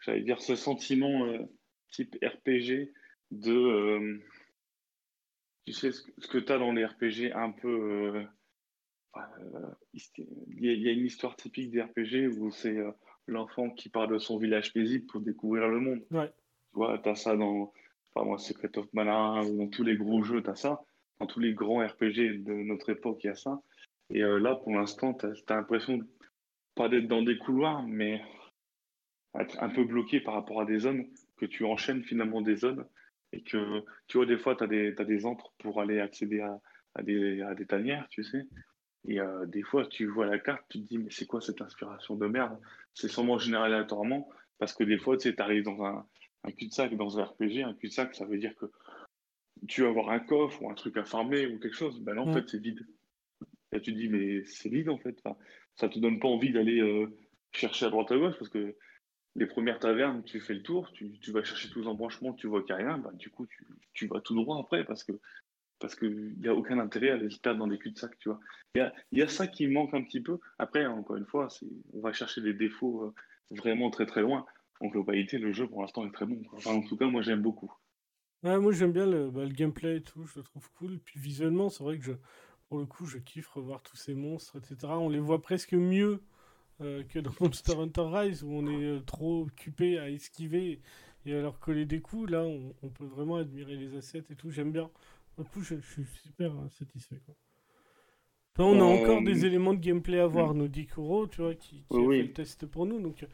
j'allais dire, ce sentiment euh, type RPG de. Euh, tu sais, ce, que tu as dans les RPG un peu. Il y, a une histoire typique des RPG où c'est l'enfant qui part de son village paisible pour découvrir le monde. Tu vois, tu as ça dans enfin, moi, Secret of Mana ou dans tous les gros jeux, tu as ça. Dans tous les grands RPG de notre époque, il y a ça. Et là, pour l'instant, tu as, l'impression pas d'être dans des couloirs, mais être un peu bloqué par rapport à des zones, que tu enchaînes finalement des zones, et que tu vois, des fois, tu as des, as des entres pour aller accéder à, à des, à des tanières, tu sais. Et euh, des fois, tu vois la carte, tu te dis, mais c'est quoi cette inspiration de merde? C'est sûrement généré aléatoirement, parce que des fois, tu sais, arrives dans un, un cul-de-sac, dans un RPG, un cul-de-sac, ça veut dire que tu vas avoir un coffre ou un truc à farmer ou quelque chose. Ben là, en Mm. fait, c'est vide. Et tu te dis, mais c'est vide, en fait. Enfin, ça te donne pas envie d'aller euh, chercher à droite à gauche, parce que les premières tavernes, tu fais le tour, tu, tu vas chercher tous les embranchements, tu vois qu'il n'y a rien, ben, du coup, tu, tu vas tout droit après, parce que parce qu'il n'y a aucun intérêt à se perdre dans des cul-de-sac, tu vois. Il y a, ça qui manque un petit peu. Après, encore une fois, on va chercher des défauts euh, vraiment très très loin. En globalité, le jeu, pour l'instant, est très bon. en tout cas, moi, j'aime beaucoup. Moi j'aime bien le, bah, le gameplay et tout, je le trouve cool. Puis visuellement, c'est vrai que je, pour le coup, je kiffe revoir tous ces monstres, etc. On les voit presque mieux euh, que dans Monster Hunter Rise où on est euh, trop occupé à esquiver et à leur coller des coups. Là, on, on peut vraiment admirer les assets et tout. J'aime bien. Du coup, je, je suis super euh, satisfait. Quoi. Enfin, on a Euh, encore des éléments de gameplay à voir, nous dit Kuro, tu vois, qui, qui Oui, a oui. fait le test pour nous. Donc euh,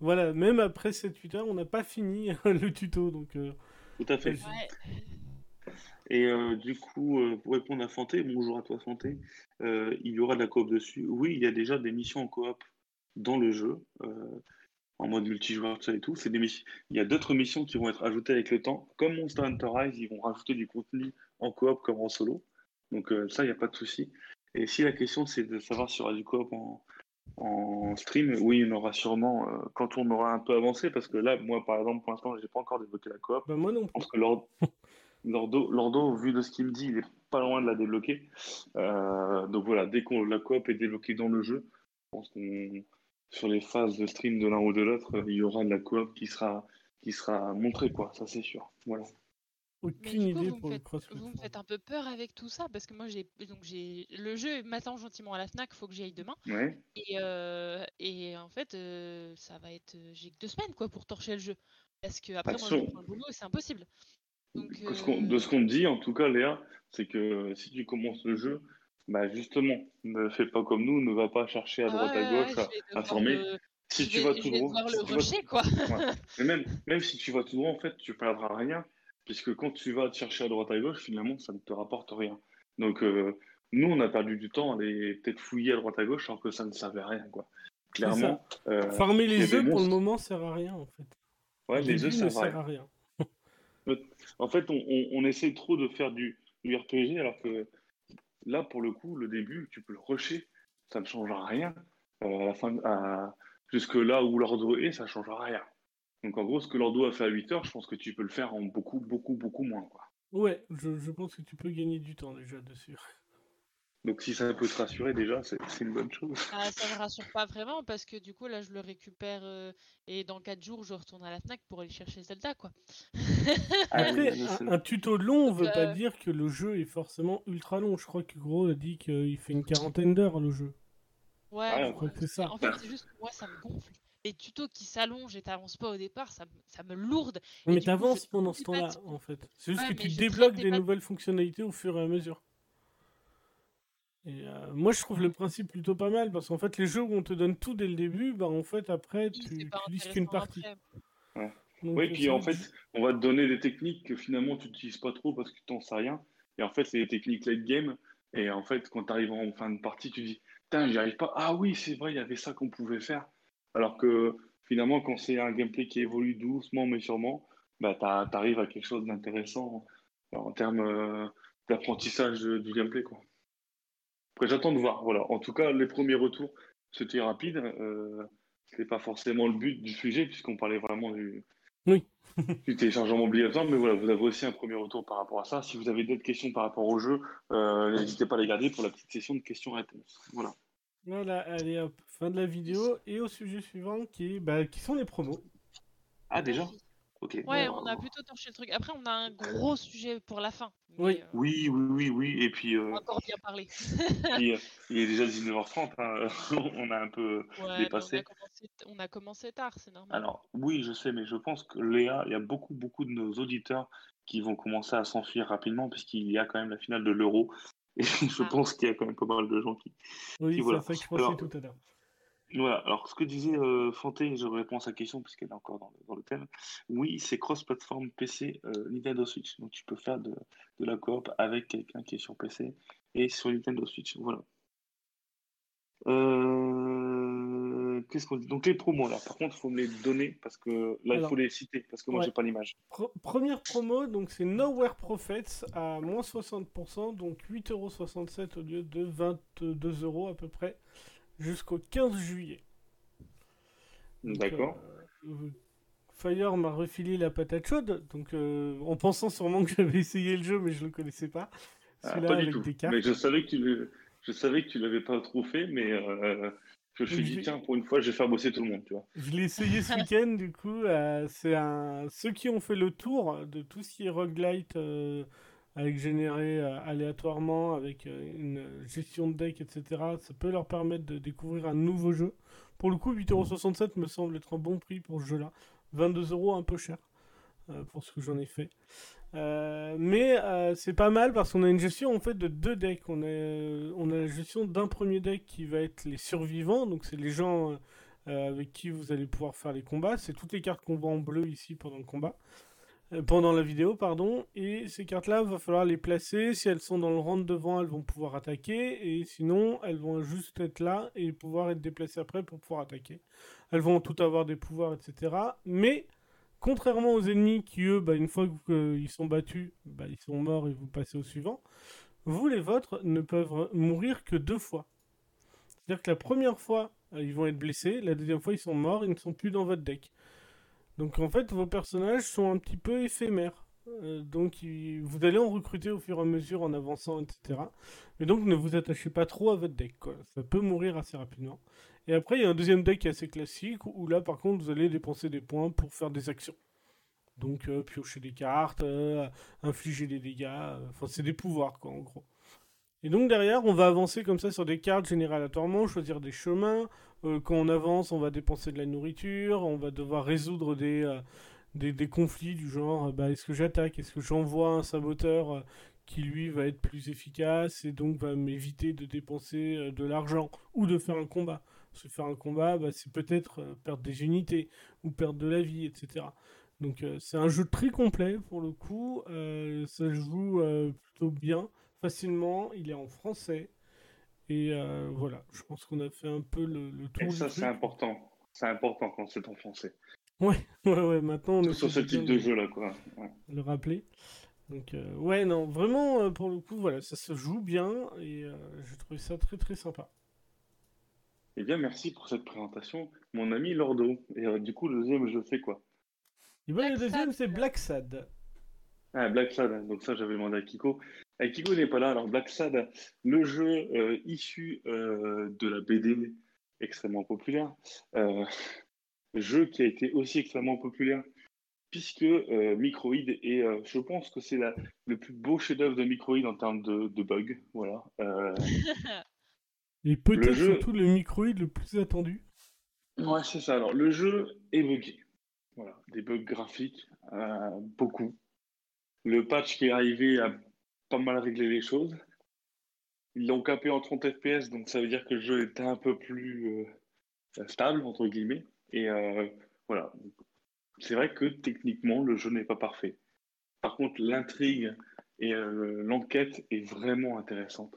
voilà, même après 7-8 heures, on n'a pas fini le tuto. Donc euh, Tout à fait. Ouais. Et euh, du coup, euh, pour répondre à Fanté, bonjour à toi Fanté, euh, il y aura de la coop dessus. Oui, il y a déjà des missions en coop dans le jeu, euh, en mode multijoueur, tout ça et tout. C'est des missions... Il y a d'autres missions qui vont être ajoutées avec le temps. Comme Monster Hunter Rise, ils vont rajouter du contenu en coop comme en solo. Donc euh, ça, il n'y a pas de souci. Et si la question c'est de savoir s'il y aura du coop en, en stream, oui, il y en aura sûrement euh, quand on aura un peu avancé, parce que là, moi par exemple, pour l'instant, j'ai pas encore débloqué la coop. bah, moi non Je pense que Lord- Lordo, Lordo, vu de ce qu'il me dit, il est pas loin de la débloquer. Euh, donc voilà, dès que la coop est débloquée dans le jeu, je pense qu'on sur les phases de stream de l'un ou de l'autre, il y aura de la coop qui sera qui sera montrée, quoi. Ça c'est sûr. Voilà. Aucune coup, idée vous me, pour le faites, cross vous me faites un peu peur avec tout ça parce que moi j'ai donc j'ai le jeu m'attend gentiment à la Fnac, faut que j'y aille demain Ouais. et, euh, et en fait euh, ça va être j'ai que deux semaines quoi pour torcher le jeu parce que après moi je le boulot et c'est impossible. Donc de euh, ce qu'on me dit, en tout cas, Léa, c'est que si tu commences le jeu, bah justement, ne fais pas comme nous, ne va pas chercher à ah droite ouais, à ouais, gauche je à, former. le, Si je tu vais, vas tout droit, si le tu vas quoi. Ouais. Mais même, même si tu vas tout droit, en fait, tu perdras rien, puisque quand tu vas te chercher à droite à gauche, finalement, ça ne te rapporte rien. Donc, euh, nous, on a perdu du temps à aller peut-être fouiller à droite à gauche, alors que ça ne servait à rien, quoi. Clairement, euh, Farmer les œufs pour le moment sert à rien en fait. ouais, Le les œufs, ça ne sert à rien. En fait, on, on, on essaie trop de faire du, du RPG, alors que là, pour le coup, le début, tu peux le rusher, ça ne changera rien. Euh, à la fin, à, jusque là où l'ordo est, ça ne changera rien. Donc, en gros, ce que l'ordo a fait à 8 heures, je pense que tu peux le faire en beaucoup, beaucoup, beaucoup moins, quoi. Ouais, je, je pense que tu peux gagner du temps déjà dessus. Donc si ça peut te rassurer déjà, c'est c'est une bonne chose. Ah, ça me rassure pas vraiment parce que du coup là je le récupère euh, et dans 4 jours je retourne à la Fnac pour aller chercher Zelda quoi. Ah Après, un, un tuto long veut pas Euh. dire que le jeu est forcément ultra long. Je crois que Gros a dit qu'il fait une quarantaine d'heures le jeu. Ouais, Ah, je je crois que c'est ça. En fait c'est juste que moi ça me gonfle. Les tutos qui s'allongent et t'avances pas au départ, ça, me- ça me lourde. Mais t'avances pendant ce temps-là en fait. C'est juste Ouais, que tu débloques des nouvelles fonctionnalités au fur et à mesure. Et euh, moi je trouve le principe plutôt pas mal parce qu'en fait les jeux où on te donne tout dès le début, bah en fait après tu utilises qu'une partie. Donc, Oui, puis en fait, on va te donner des techniques que finalement tu n'utilises pas trop parce que tu n'en sais rien. Et en fait, c'est des techniques late game. Et en fait, quand tu arrives en fin de partie, tu dis Putain, j'y arrive pas. Ah oui, c'est vrai, il y avait ça qu'on pouvait faire. Alors que finalement, quand c'est un gameplay qui évolue doucement mais sûrement, bah, tu arrives à quelque chose d'intéressant en termes euh, d'apprentissage du gameplay. Quoi. Après, j'attends de voir. Voilà. En tout cas, les premiers retours, c'était rapide. Euh, c'était pas forcément le but du sujet, puisqu'on parlait vraiment du, Oui. du téléchargement obligatoire. Mais voilà, vous avez aussi un premier retour par rapport à ça. Si vous avez d'autres questions par rapport au jeu, euh, n'hésitez pas à les garder pour la petite session de questions-réponses. Voilà. Voilà, allez hop, fin de la vidéo et au sujet suivant qui est bah, qui sont les promos. Ah, déjà? Ok. Ouais, Bon, on a plutôt torché le truc. Après, on a un gros sujet pour la fin. Oui. euh, Oui, oui, oui, oui. Et puis, on euh, va encore bien parler. puis, euh, il est déjà 19h30. hein. on a un peu Ouais, on dépassé. a, commencé, on a commencé tard, c'est normal. Alors, oui, je sais, mais je pense que Léa, il y a beaucoup, beaucoup de nos auditeurs qui vont commencer à s'enfuir rapidement, puisqu'il y a quand même la finale de l'Euro. Et je Ah. pense qu'il y a quand même pas mal de gens qui. Oui, c'est voilà. ça que je pensais Alors, tout à l'heure. Voilà, alors ce que disait euh, Fanté, je réponds à sa question puisqu'elle est encore dans le, thème. Oui, c'est cross-platform PC euh, Nintendo Switch. Donc tu peux faire de, la coop avec quelqu'un qui est sur PC et sur Nintendo Switch. Voilà. Euh, qu'est-ce qu'on dit? Donc les promos là, par contre, il faut me les donner parce que là, il faut les citer parce que moi, j'ai pas l'image. première promo, donc c'est Nowhere Prophets à moins 60%, donc 8,67€ au lieu de 22€ à peu près jusqu'au 15 juillet. D'accord. Euh, Fire m'a refilé la patate chaude, donc euh, en pensant sûrement que j'avais essayé le jeu, mais je le connaissais pas. Ah, pas du tout. Mais je savais que tu je savais que tu l'avais pas trop fait, mais euh, je me suis dit tiens pour une fois je vais faire bosser tout le monde, tu vois. Je l'ai essayé ce week-end, du coup c'est un ceux qui ont fait le tour de tout ce qui est roguelite avec générer euh, aléatoirement, avec euh, une gestion de deck, etc. Ça peut leur permettre de découvrir un nouveau jeu. Pour le coup, 8,67€ me semble être un bon prix pour ce jeu-là. 22€ un peu cher euh, pour ce que j'en ai fait. mais c'est pas mal parce qu'on a une gestion en fait de deux decks. On a, on a la gestion d'un premier deck qui va être les survivants, donc c'est les gens avec qui vous allez pouvoir faire les combats. C'est toutes les cartes qu'on voit en bleu ici pendant le combat. Euh, pendant la vidéo, pardon. Et ces cartes-là, va falloir les placer. Si elles sont dans le rang de devant, elles vont pouvoir attaquer. Et sinon, elles vont juste être là et pouvoir être déplacées après pour pouvoir attaquer. Elles vont toutes avoir des pouvoirs, etc. Mais, contrairement aux ennemis qui, eux, bah, une fois qu'ils sont battus, bah, ils sont morts et vous passez au suivant, vous, les vôtres, ne peuvent mourir que deux fois. C'est-à-dire que la première fois, ils vont être blessés. La deuxième fois, ils sont morts. Ils ne sont plus dans votre deck. Donc en fait, vos personnages sont un petit peu éphémères. Euh, donc vous allez en recruter au fur et à mesure en avançant, etc. Mais donc ne vous attachez pas trop à votre deck. Ça peut mourir assez rapidement. Et après, il y a un deuxième deck qui est assez classique, où là par contre, vous allez dépenser des points pour faire des actions. Donc euh, piocher des cartes, euh, infliger des dégâts, enfin c'est des pouvoirs quoi en gros. Et donc derrière, on va avancer comme ça sur des cartes généralement, choisir des chemins, euh, quand on avance, on va dépenser de la nourriture, on va devoir résoudre des, euh, des, conflits du genre euh, bah, est-ce que j'attaque, est-ce que j'envoie un saboteur qui lui va être plus efficace et donc va m'éviter de dépenser de l'argent ou de faire un combat? Se faire un combat, bah, c'est peut-être perdre des unités ou perdre de la vie, etc. Donc c'est un jeu très complet pour le coup, ça joue plutôt bien, facilement, il est en français. Et euh, voilà, je pense qu'on a fait un peu le, le tour. Et ça, c'est important. C'est important quand c'est en français. Ouais, ouais, ouais. Maintenant, on est sur ce type de jeu-là, quoi. Le rappeler. Donc, euh, ouais, non, vraiment, euh, pour le coup, voilà, ça se joue bien et j'ai trouvé ça très, très sympa. Eh bien, merci pour cette présentation, mon ami Lordo. Et du coup, le deuxième, je fais quoi? Et ben, le deuxième, c'est Black Sad. Ah, Black Sad, donc ça, j'avais demandé à Kiko. Kiko n'est pas là. Alors, Black Sad, le jeu euh, issu euh, de la BD extrêmement populaire, euh, jeu qui a été aussi extrêmement populaire puisque Microïd est, je pense que c'est le plus beau chef-d'œuvre de Microïd en termes de, bugs. Voilà. Et peut-être surtout le Microïd le plus attendu. Ouais, c'est ça. Alors, le jeu est buggé. Voilà, des bugs graphiques, beaucoup. Le patch qui est arrivé a pas mal réglé les choses. Ils l'ont capé en 30 FPS, donc ça veut dire que le jeu était un peu plus euh, stable, entre guillemets. Et euh, voilà. C'est vrai que techniquement, le jeu n'est pas parfait. Par contre, l'intrigue et euh, l'enquête est vraiment intéressante.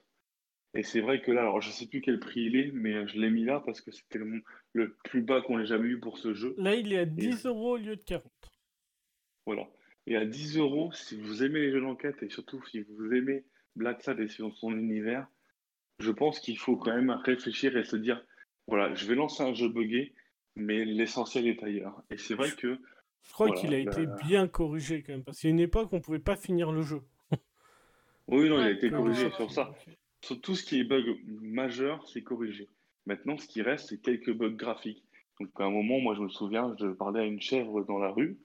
Et c'est vrai que là, alors je sais plus quel prix il est, mais je l'ai mis là parce que c'était le, plus bas qu'on ait jamais eu pour ce jeu. Là, il est à 10 euros au lieu de 40. Voilà. Et à 10 euros, si vous aimez les jeux d'enquête et surtout si vous aimez Black Sad et son univers, je pense qu'il faut quand même réfléchir et se dire voilà, je vais lancer un jeu buggé, mais l'essentiel est ailleurs. Et c'est vrai que. Je crois qu'il a été bien corrigé quand même, parce qu'il y a une époque où on pouvait pas finir le jeu. oui, non, il a été corrigé sur ça. Tout ce qui est bug majeur, c'est corrigé. Maintenant, ce qui reste, c'est quelques bugs graphiques. Donc, à un moment, moi, je me souviens, je parlais à une chèvre dans la rue,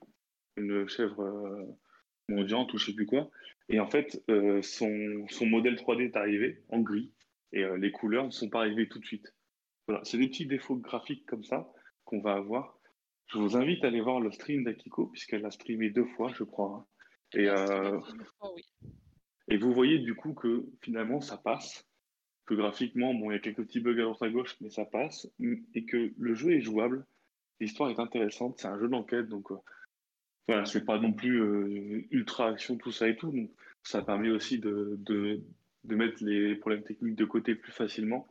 une chèvre euh, mondiante ou je sais plus quoi. Et en fait, euh, son, son, modèle 3D est arrivé en gris et euh, les couleurs ne sont pas arrivées tout de suite. Voilà, c'est des petits défauts graphiques comme ça qu'on va avoir. Je vous invite à aller voir le stream d'Akiko, puisqu'elle a streamé deux fois, je crois. Hein. Et, et vous voyez du coup que finalement ça passe. que graphiquement, bon, il y a quelques petits bugs à droite à gauche, mais ça passe, et que le jeu est jouable, l'histoire est intéressante, c'est un jeu d'enquête, donc euh, voilà, c'est pas non plus euh, ultra action, tout ça et tout, donc ça permet aussi de, de, de, mettre les problèmes techniques de côté plus facilement.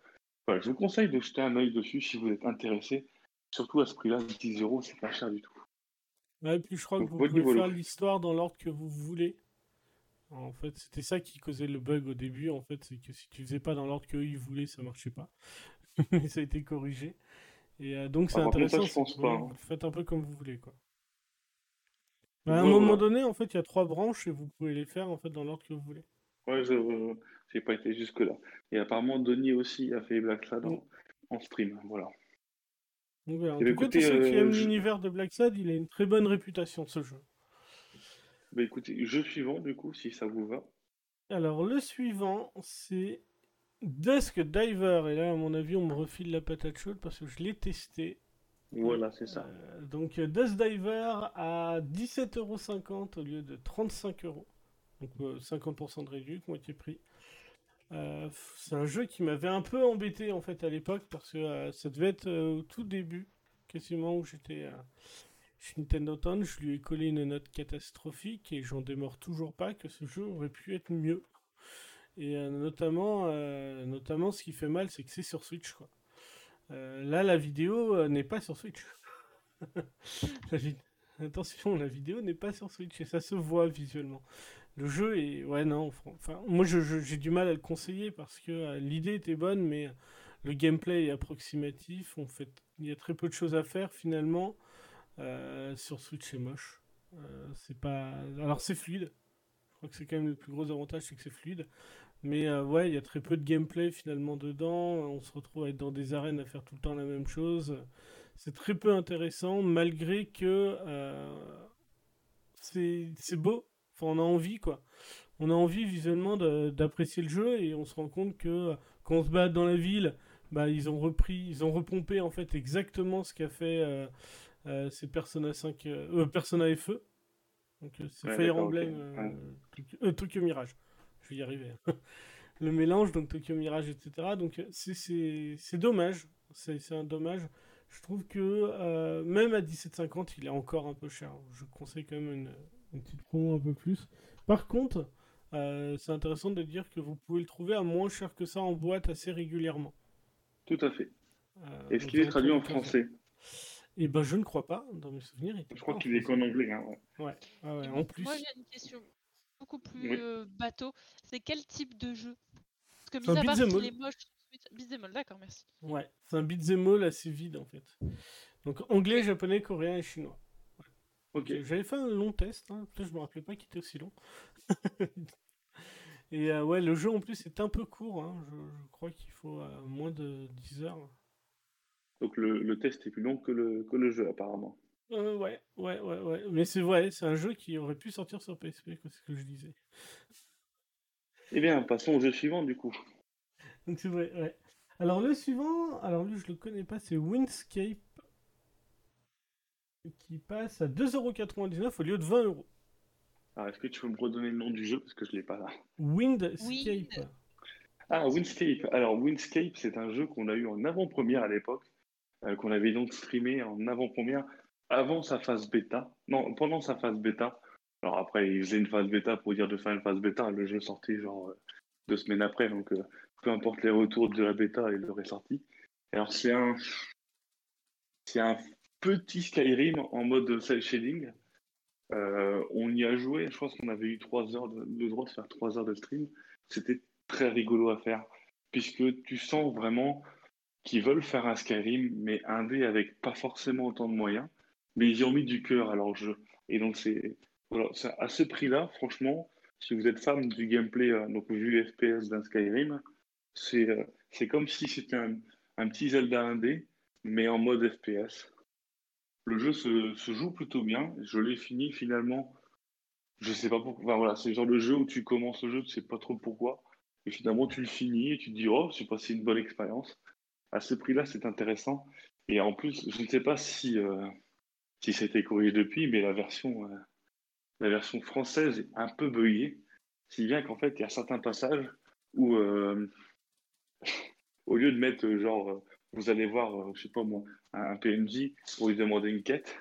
Voilà, je vous conseille de jeter un œil dessus si vous êtes intéressé, surtout à ce prix-là, 10 euros, c'est pas cher du tout. et puis je crois que vous pouvez faire l'histoire dans l'ordre que vous voulez. En fait, c'était ça qui causait le bug au début. En fait, c'est que si tu faisais pas dans l'ordre qu'ils voulaient, ça marchait pas. Mais ça a été corrigé. Et euh, donc, c'est intéressant. je pense pas. Hein. Faites un peu comme vous voulez, quoi. à un moment donné, en fait, il y a trois branches et vous pouvez les faire en fait dans l'ordre que vous voulez. Ouais, je n'ai pas été jusque là. Et apparemment, Denis aussi a fait Black Sad en, stream. Voilà. Donc, voilà. En tout cas, tous ceux qui aiment l'univers de Black Sad, il a une très bonne réputation ce jeu. Bah écoutez, jeu suivant du coup, si ça vous va. Alors le suivant, c'est Dusk Diver. Et là, à mon avis, on me refile la patate chaude parce que je l'ai testé. Voilà, c'est ça. Euh, donc Dusk Diver à 17,50€ au lieu de 35€. Donc 50% euh, de réduction, moitié prix. Euh, c'est un jeu qui m'avait un peu embêté en fait à l'époque parce que ça devait être au tout début, quasiment où j'étais Nintendo je lui ai collé une note catastrophique et j'en démords toujours pas que ce jeu aurait pu être mieux. Et euh, notamment, euh, notamment, ce qui fait mal, c'est que c'est sur Switch. Quoi. Euh, là, la vidéo n'est pas sur Switch. Attention, la vidéo n'est pas sur Switch et ça se voit visuellement. Le jeu est. Ouais, non. Enfin, moi, j'ai du mal à le conseiller parce que l'idée était bonne, mais le gameplay est approximatif. Fait... Il y a très peu de choses à faire finalement. Euh, sur Switch, c'est moche. Euh, c'est pas. Alors, c'est fluide. Je crois que c'est quand même le plus gros avantage, c'est que c'est fluide. Mais euh, ouais, il y a très peu de gameplay finalement dedans. On se retrouve à être dans des arènes à faire tout le temps la même chose. C'est très peu intéressant, malgré que c'est beau. Enfin, on a envie, quoi. On a envie visuellement d'apprécier le jeu et on se rend compte que quand on se bat dans la ville, bah, ils ont repris, ils ont repompé en fait exactement ce qu'a fait euh, c'est Persona 5, euh, euh, Persona FE. Donc c'est Fire Emblem, Tokyo Mirage. Je vais y arriver. Le mélange, donc Tokyo Mirage, etc. Donc c'est dommage. C'est un dommage. Je trouve que même à 17,50, il est encore un peu cher. Je conseille quand même une, une petite promo un peu plus. Par contre, c'est intéressant de dire que vous pouvez le trouver à moins cher que ça en boîte assez régulièrement. Tout à fait. Est-ce qu'il est traduit en français eh ben, je ne crois pas, dans mes souvenirs. Je crois qu'il est qu'en anglais. Hein, ouais. Ouais. en plus. Moi, j'ai une question beaucoup plus euh, bateau. C'est quel type de jeu? Parce que, mis à part qu'il est moche, beat'em d'accord, merci. Ouais, c'est un beat'em all assez vide, en fait. Donc, anglais, japonais, coréen et chinois. Ok. J'avais fait un long test, hein. je me rappelais pas qu'il était aussi long. et euh, ouais, le jeu en plus est un peu court, hein. je, crois qu'il faut euh, moins de 10 heures. Donc le, test est plus long que le, que le jeu apparemment. Euh, ouais, ouais, ouais, ouais. Mais c'est vrai, c'est un jeu qui aurait pu sortir sur PSP, c'est ce que je disais. Eh bien, passons au jeu suivant du coup. Donc c'est vrai, ouais. Alors le suivant, alors lui je le connais pas, c'est Windscape qui passe à 2,99€ au lieu de 20€. Alors est-ce que tu peux me redonner le nom du jeu parce que je l'ai pas là Windscape. Ah, Windscape. Alors Windscape, c'est un jeu qu'on a eu en avant-première à l'époque qu'on avait donc streamé en avant-première avant sa phase bêta. Non, pendant sa phase bêta. Alors après, il faisait une phase bêta pour dire de faire une phase bêta. Le jeu sortait genre euh, deux semaines après. Donc euh, peu importe les retours de la bêta, il est sorti. Alors c'est un, c'est un petit Skyrim en mode cel shading. on y a joué, je pense qu'on avait eu trois heures de, le droit de faire trois heures de stream. C'était très rigolo à faire, puisque tu sens vraiment qui veulent faire un Skyrim, mais un dé avec pas forcément autant de moyens, mais ils ont mis du cœur à leur jeu. Et donc, c'est à ce prix-là, franchement, si vous êtes fan du gameplay, euh, donc vu FPS d'un Skyrim, c'est euh, c'est comme si c'était un, petit Zelda 1D, mais en mode FPS. Le jeu se, joue plutôt bien. Je l'ai fini finalement. Je sais pas pourquoi. Enfin, voilà, c'est le genre de jeu où tu commences le jeu, tu sais pas trop pourquoi. Et finalement, tu le finis et tu te dis, oh, c'est passé une bonne expérience à ce prix-là, c'est intéressant. Et en plus, je ne sais pas si, euh, si ça a été corrigé depuis, mais la version, euh, la version française est un peu buggée. Si bien qu'en fait, il y a certains passages où euh, au lieu de mettre euh, genre, vous allez voir, je sais pas moi, un, un PNJ pour lui demander une quête,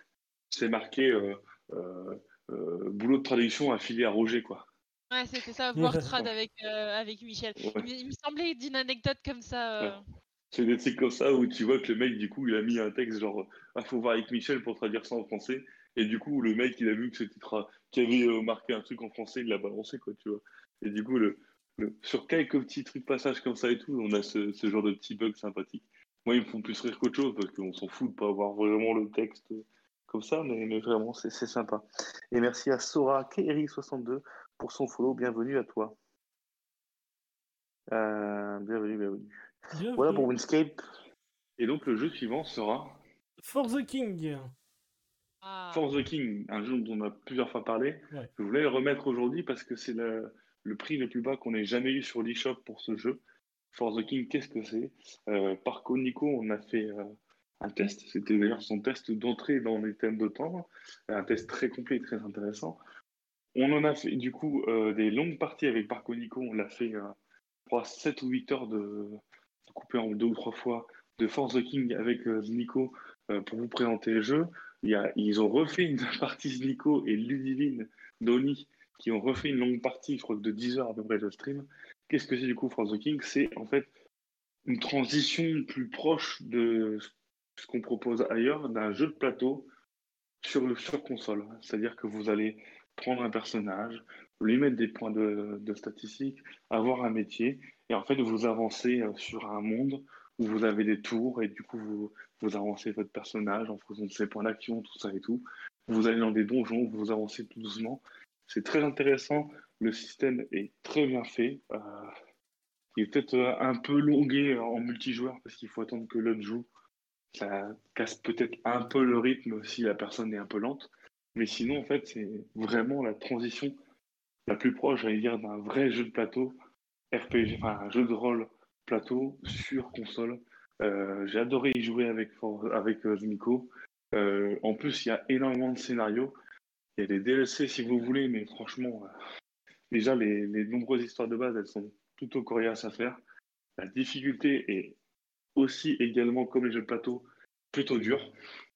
c'est marqué euh, euh, euh, boulot de traduction affilié à Roger, quoi. Ouais, c'était ça, voir trad avec, euh, avec Michel. Ouais. Il, me- il me semblait d'une anecdote comme ça. euh, C'est des trucs comme ça où tu vois que le mec, du coup, il a mis un texte genre, ah, faut voir avec Michel pour traduire ça en français. Et du coup, le mec, il a vu que c'était qu'il avait euh, marqué un truc en français, il l'a balancé, quoi, tu vois. Et du coup, le, sur quelques petits trucs passages comme ça et tout, on a ce, genre de petits bugs sympathiques. Moi, ils me font plus rire qu'autre chose parce qu'on s'en fout de pas avoir vraiment le texte comme ça, mais, mais vraiment, c'est sympa. Et merci à Sora KRI62 pour son follow. Bienvenue à toi. Euh, bienvenue, bienvenue. Voilà pour Winscape. Et donc le jeu suivant sera For the King. ah. For the King, un jeu dont on a plusieurs fois parlé. Ouais. Je voulais le remettre aujourd'hui parce que c'est le, le prix le plus bas qu'on ait jamais eu sur l'eShop pour ce jeu. For the King, qu'est-ce que c'est? Euh, Par Nico, on a fait euh, un test. C'était d'ailleurs son test d'entrée dans les thèmes de temps. Un test très complet et très intéressant. On en a fait du coup euh, des longues parties avec Parco Nico. On l'a fait, euh, je crois, 7 ou 8 heures de, de couper en deux ou trois fois de Force the King avec euh, Nico euh, pour vous présenter le jeu. Il y a, ils ont refait une partie Nico et Ludivine Doni qui ont refait une longue partie, je crois de 10 heures à peu près de stream. Qu'est-ce que c'est du coup Force the King? C'est en fait une transition plus proche de ce qu'on propose ailleurs d'un jeu de plateau sur console. C'est-à-dire que vous allez prendre un personnage, lui mettre des points de, de statistiques, avoir un métier, et en fait vous avancez euh, sur un monde où vous avez des tours, et du coup vous, vous avancez votre personnage en fonction de ses points d'action, tout ça et tout. Vous allez dans des donjons, vous avancez tout doucement. C'est très intéressant, le système est très bien fait. Euh, il est peut-être euh, un peu longué en multijoueur parce qu'il faut attendre que l'autre joue. Ça casse peut-être un peu le rythme si la personne est un peu lente. Mais sinon, en fait, c'est vraiment la transition la plus proche, j'allais dire, d'un vrai jeu de plateau, RPG, enfin un jeu de rôle plateau sur console. Euh, J'ai adoré y jouer avec, avec euh. Euh, en plus, il y a énormément de scénarios. Il y a des DLC si vous voulez, mais franchement, euh, déjà, les, les nombreuses histoires de base, elles sont plutôt coriaces à faire. La difficulté est aussi également, comme les jeux de plateau, plutôt dure.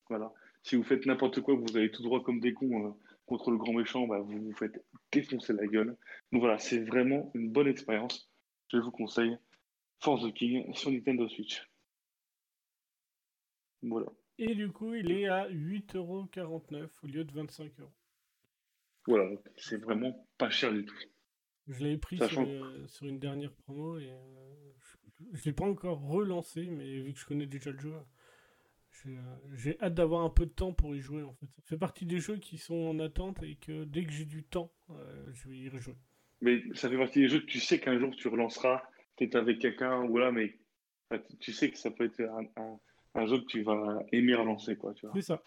Voilà. Si vous faites n'importe quoi, vous allez tout droit comme des cons contre le grand méchant, bah, vous vous faites défoncer la gueule. Donc voilà, c'est vraiment une bonne expérience. Je vous conseille Force the King sur Nintendo Switch. Voilà. Et du coup, il est à 8,49€ au lieu de 25€. Voilà, c'est vraiment pas cher du tout. Je l'avais pris sur, euh, sur une dernière promo et euh, je, je l'ai pas encore relancé, mais vu que je connais déjà le jeu, j'ai euh, j'ai hâte d'avoir un peu de temps pour y jouer en fait. Ça fait partie des jeux qui sont en attente et que dès que j'ai du temps, euh, je vais y rejouer. Mais ça fait partie des jeux que tu sais qu'un jour tu relanceras, peut-être avec quelqu'un, voilà, mais enfin, tu- tu sais que ça peut être un, un- un jeu que tu vas aimer relancer, quoi, tu vois. C'est ça.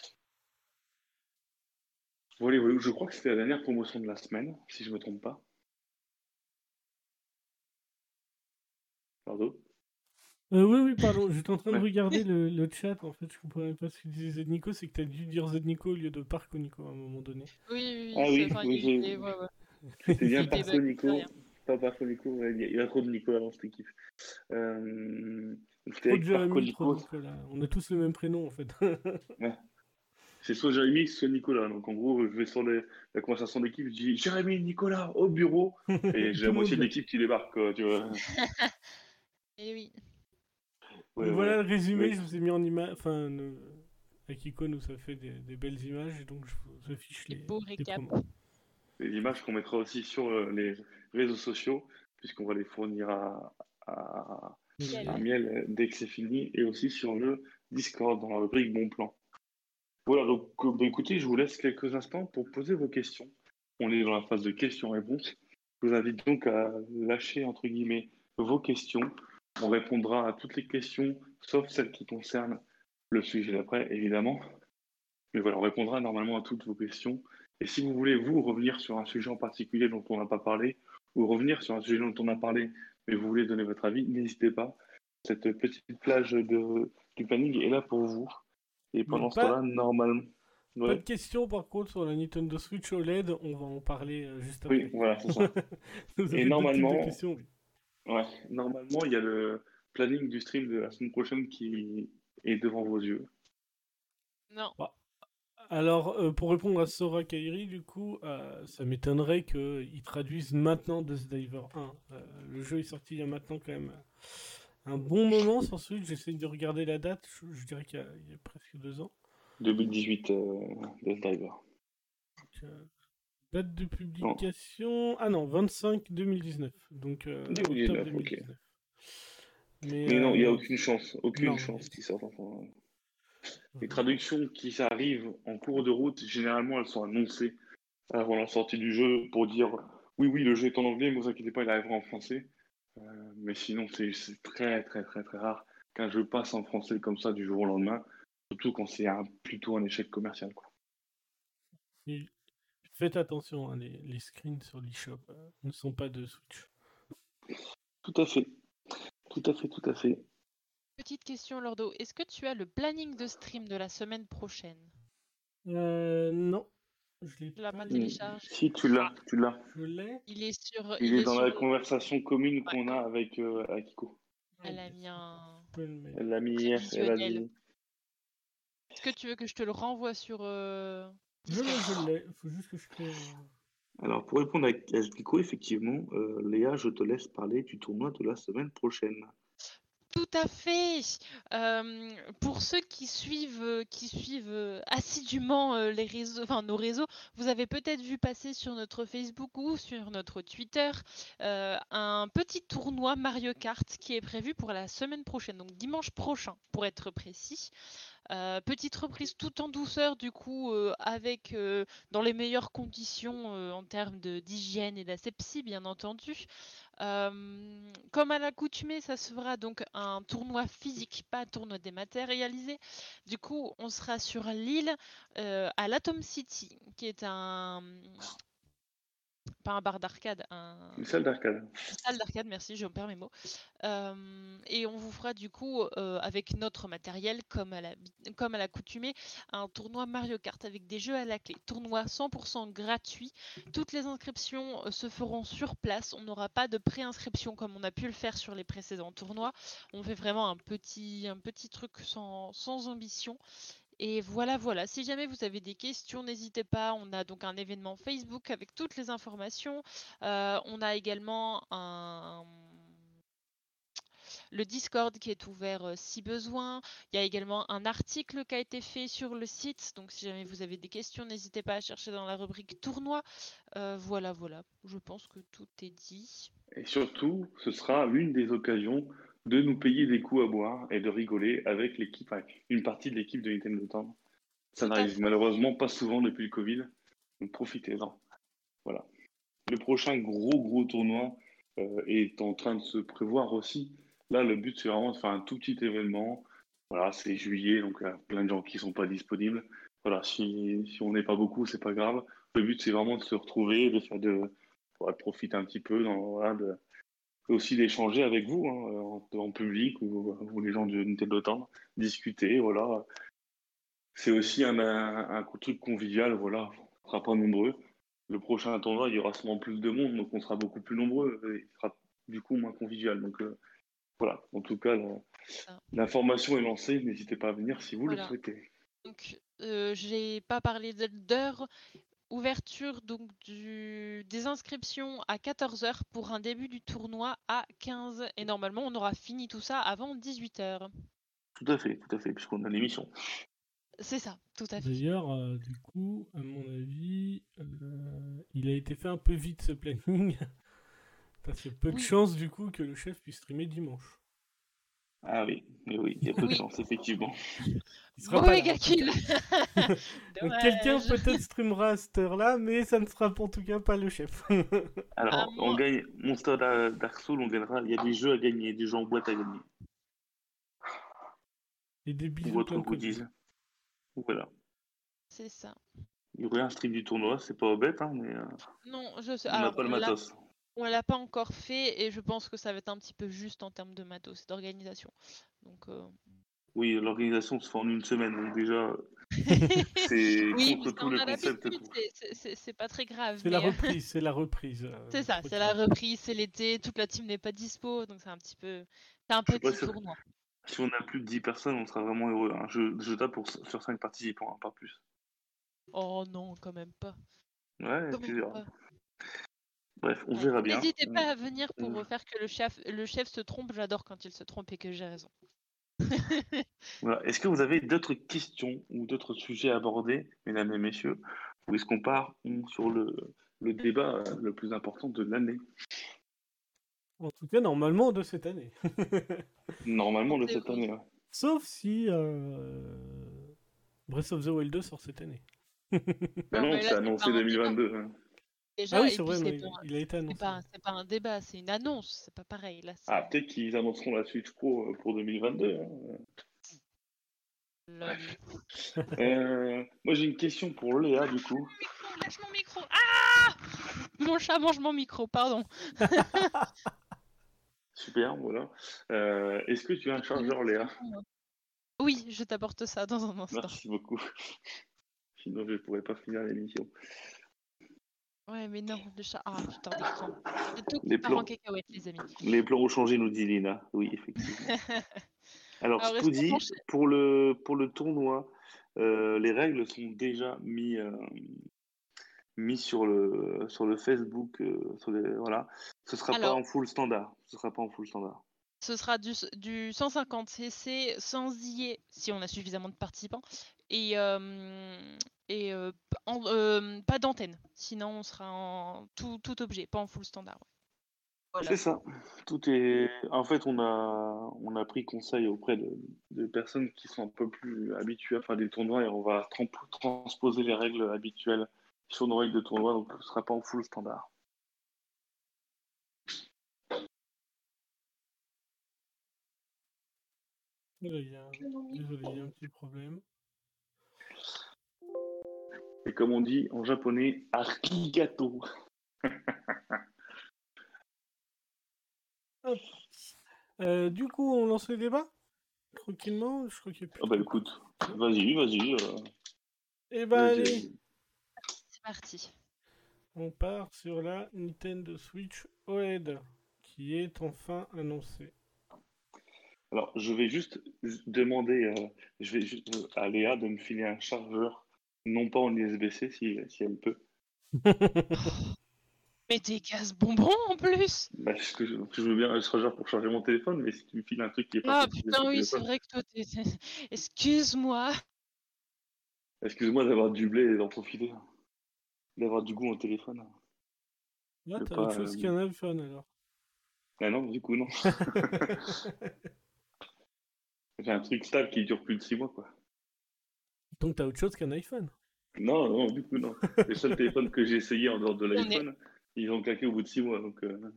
Voilà, voilà, je crois que c'était la dernière promotion de la semaine, si je me trompe pas. Pardon Euh, oui, oui, pardon, j'étais en train de Ouais. regarder le, le chat, en fait, je comprenais pas ce que disait Nico, c'est que t'as dû dire Nico au lieu de Parco Nico à un moment donné. Oui, oui, Ah oui, oui, j'ai- ouais, ouais. C'est bien C'était Parco Nico. Pas Parco Nico, ouais, il y a- trop de Nicolas dans cette équipe. Euh, C'était Trop de Jérémy, trop de. Nicolas. On a tous le même prénom, en fait. C'est soit Jérémy, soit Nicolas. Donc en gros, je vais sur les- la conversation d'équipe, je dis Jérémy, Nicolas, au bureau. Et j'ai la moitié de l'équipe qui débarque, quoi, tu vois. Et oui. Ouais, voilà ouais. le résumé, Oui. je vous ai mis en image. Enfin, le- Akiko nous a fait des, des belles images et donc je vous affiche les, beaux les récaps. Les images qu'on mettra aussi sur euh, les réseaux sociaux, puisqu'on va les fournir à, à, Miel. à Miel euh, dès que c'est fini, et aussi sur le Discord dans la rubrique Bon Plan. Voilà, donc euh, bah, écoutez, je vous laisse quelques instants pour poser vos questions. On est dans la phase de questions-réponses. Je vous invite donc à lâcher, entre guillemets, vos questions. On répondra à toutes les questions, sauf celles qui concernent le sujet d'après, évidemment. Mais voilà, on répondra normalement à toutes vos questions. Et si vous voulez, vous, revenir sur un sujet en particulier dont on n'a pas parlé, ou revenir sur un sujet dont on a parlé, mais vous voulez donner votre avis, n'hésitez pas. Cette petite plage de, du planning est là pour vous. Et pendant ce temps-là, normalement. Pas de questions par contre sur la Nintendo Switch OLED, on va en parler euh, juste après. Oui, voilà, c'est ça. Et normalement-. Ouais, normalement, il y a le planning du stream de la semaine prochaine qui est devant vos yeux Non. Alors, euh, pour répondre à Sora Kairi, du coup, euh, ça m'étonnerait qu'ils traduisent maintenant Death Diver 1. Euh, le jeu est sorti il y a maintenant quand même un bon moment sur Switch. J'essaie de regarder la date. Je, je dirais qu'il y, a- il y a presque deux ans. 2018 euh, Death Diver. Donc, euh, date de publication. Ah non, 25 2019. Donc, euh, 2019, octobre ok. 2019. Mais, non, il n'y a euh, aucune chance, aucune non. chance qu'ils sortent enfin. Les traductions qui arrivent en cours de route, généralement, elles sont annoncées avant la sortie du jeu pour dire oui, oui, le jeu est en anglais, mais vous inquiétez pas, il arrivera en français. Euh, mais sinon, c'est très, très, très, très rare qu'un jeu passe en français comme ça du jour au lendemain, surtout quand c'est un- plutôt un échec commercial. Quoi. Faites attention, hein, les, les screens sur l'eShop euh, ne sont pas de Switch. Tout à fait. Tout à fait, tout à fait. Petite question, Lordo. Est-ce que tu as le planning de stream de la semaine prochaine? Euh, non, je l'ai Tu l'as pas pas. téléchargé? Si tu l'as, tu l'as. Je l'ai. Il est sur. Il est dans sur la conversation commune qu'on a avec euh, Akiko. Elle a mis un. Elle l'a mis hier. Elle a mis... Est-ce que tu veux que je te le renvoie sur. euh, Je l'ai, Discord je l'ai. Il faut juste que je crée. Alors, pour répondre à Akiko, effectivement, euh, Léa, je te laisse parler du tournoi de la semaine prochaine. Tout à fait. Euh, pour ceux qui suivent, euh, qui suivent assidûment les réseaux, enfin nos réseaux, vous avez peut-être vu passer sur notre Facebook ou sur notre Twitter euh, un petit tournoi Mario Kart qui est prévu pour la semaine prochaine, donc dimanche prochain pour être précis. Euh, petite reprise tout en douceur du coup euh, avec euh, dans les meilleures conditions en termes d'hygiène et d'asepsie bien entendu. Comme à l'accoutumée, ça se fera donc un tournoi physique, pas un tournoi dématérialisé. Du coup, on sera sur l'île à l'Atom City, qui est un pas un bar d'arcade, un Une salle d'arcade. une salle d'arcade, merci, je perds mes mots. Euh, et on vous fera du coup, euh, avec notre matériel, comme à la- comme à l'accoutumée, un tournoi Mario Kart avec des jeux à la clé. Tournoi 100% gratuit. Toutes les inscriptions euh, se feront sur place. On n'aura pas de pré-inscription comme on a pu le faire sur les précédents tournois. On fait vraiment un petit, un petit truc sans, sans ambition. Et voilà, voilà. Si jamais vous avez des questions, n'hésitez pas. On a donc un événement Facebook avec toutes les informations. Euh, on a également le Discord qui est ouvert euh, si besoin. Il y a également un article qui a été fait sur le site. Donc si jamais vous avez des questions, n'hésitez pas à chercher dans la rubrique tournoi. Euh, voilà, voilà. Je pense que tout est dit. Et surtout, ce sera l'une des occasions de nous payer des coups à boire et de rigoler avec l'équipe, une partie de l'équipe de Nintendo Town. Ça n'arrive malheureusement pas souvent depuis le Covid, donc profitez-en. Voilà. Le prochain gros gros tournoi euh, est en train de se prévoir aussi. Là, le but c'est vraiment de faire un tout petit événement. Voilà, c'est juillet, donc il y a plein de gens qui sont pas disponibles. Voilà, si, si on n'est pas beaucoup, c'est pas grave. Le but c'est vraiment de se retrouver, de faire de, voilà, de profiter un petit peu, dans, voilà, de, et aussi d'échanger avec vous hein, en, en public ou, ou les gens de Nintendo Town, discuter, voilà. C'est aussi un, un, un truc convivial, voilà. On sera pas nombreux. Le prochain tournoi, il y aura sûrement plus de monde, donc on sera beaucoup plus nombreux. Et il sera du coup moins convivial. Donc euh, voilà, en tout cas, l'information est lancée. N'hésitez pas à venir si vous Voilà. le souhaitez. Donc, euh, j'ai pas parlé d'heure. Ouverture donc du, des inscriptions à 14h pour un début du tournoi à 15 et normalement on aura fini tout ça avant 18h. Tout à fait, tout à fait, puisqu'on a l'émission. C'est ça, tout à fait. D'ailleurs, euh, du coup, à mon avis, euh, il a été fait un peu vite ce planning. Parce qu'il y a peu de chances, du coup, que le chef puisse streamer dimanche. Ah oui, mais oui, il y a peu de chance, effectivement. Il sera Mauvais pas quelqu'un peut-être streamera à cette heure-là, mais ça ne sera en tout cas pas le chef. Alors, À on moi. gagne Monster Da- Dark Souls, on gagnera. Il y a des jeux à gagner, des jeux en boîte à gagner. Et des bisous. Ou de goodies. Voilà. C'est ça. Il y aurait un stream du tournoi, c'est pas bête, hein, mais euh, Non, je sais. on n'a pas le matos. On l'a pas encore fait et je pense que ça va être un petit peu juste en termes de matos et d'organisation. Donc, euh, Oui, l'organisation se fait en une semaine, donc déjà, C'est Oui, contre mais tout on le a concept. l'habitude, c'est- c'est- c'est c'est pas très grave. C'est la euh, reprise, c'est la reprise. euh, C'est ça, c'est la reprise, c'est l'été, toute la team n'est pas dispo, donc c'est un petit peu. C'est un petit si- tournoi. Si on a plus de 10 personnes, on sera vraiment heureux. hein. Je, je tape pour, sur 5 participants, hein, pas plus. Oh non, quand même pas. Ouais, Quand tu même verras. pas. Bref, on verra bien. N'hésitez pas à venir pour on- faire que le chef, le chef se trompe. J'adore quand il se trompe et que j'ai raison. Voilà. Est-ce que vous avez d'autres questions ou d'autres sujets à aborder, mesdames et messieurs? Ou est-ce qu'on part sur le, le débat euh, le plus important de l'année? En tout cas, normalement, de cette année. Normalement de cette année. ouais. Sauf si euh, Breath of the Wild 2 sort cette année. Bah Non, c'est annoncé pas un 2022. hein. Déjà, Ah oui, c'est vrai, mais pas, il a été c'est annoncé. pas, c'est pas un débat, c'est une annonce, c'est pas pareil. Là, c'est- Ah, peut-être qu'ils annonceront la Switch Pro euh, pour 2022. hein. Euh, moi, j'ai une question pour Léa, du coup. Micro, lâche mon micro. Ah Mon chat mange mon micro, pardon. Super, voilà. Euh, Est-ce que tu as un chargeur, Léa? Oui, je t'apporte ça dans un instant. Merci beaucoup. Sinon, je ne pourrais pas finir l'émission. Ouais, mais non, le chat. Ah putain, d'écran. C'est tout Les part en plans. cacahuète, les amis. Les plans ont changé, nous dit Lina. Oui, effectivement. Alors, Alors, qu'on enchaîne? pour le, pour le tournoi, euh, les règles sont déjà mis, euh, mis sur, le, sur le Facebook. euh, sur les- voilà. Ce sera Alors. pas en full standard. Ce sera pas en full standard. Ce sera du, du 150 cc sans IE si on a suffisamment de participants et, euh, et euh, p- en- euh, pas d'antenne. Sinon, on sera en tout, tout objet, pas en full standard. ouais. Voilà. C'est ça. Tout est. En fait, on a, on a pris conseil auprès de, de personnes qui sont un peu plus habituées à faire des tournois et on va tran- transposer les règles habituelles sur nos règles de tournoi, donc ce ne sera pas en full standard. Il y a un- Désolé, il y a un petit problème. Et comme on dit en japonais, arigato. Euh, du coup, on lance le débat? Tranquillement, je crois qu'il y a plus Ah bah écoute, vas-y, vas-y. euh, Eh ben vas-y. allez, C'est parti. on part sur la Nintendo Switch OLED, qui est enfin annoncée. Alors, je vais juste demander euh, je vais juste, euh, à Léa de me filer un chargeur, non pas en USB-C si, si elle peut. Mais t'es casse-bonbon en plus Bah, que je, je veux bien un chargeur pour charger mon téléphone, mais si tu me files un truc qui est pas Ah putain, oui, c'est vrai que toi, t'es... Excuse-moi. Excuse-moi d'avoir du blé et d'en profiter. D'avoir du goût au téléphone. Là, Je t'as pas, autre chose euh, qu'un iPhone alors. Ah non, du coup, non. J'ai un truc stable qui dure plus de 6 mois, quoi. Donc t'as autre chose qu'un iPhone? Non, non, du coup, non. Les seuls téléphones que j'ai essayé en dehors de On est- l'iPhone, ils ont claqué au bout de 6 mois. Donc, euh,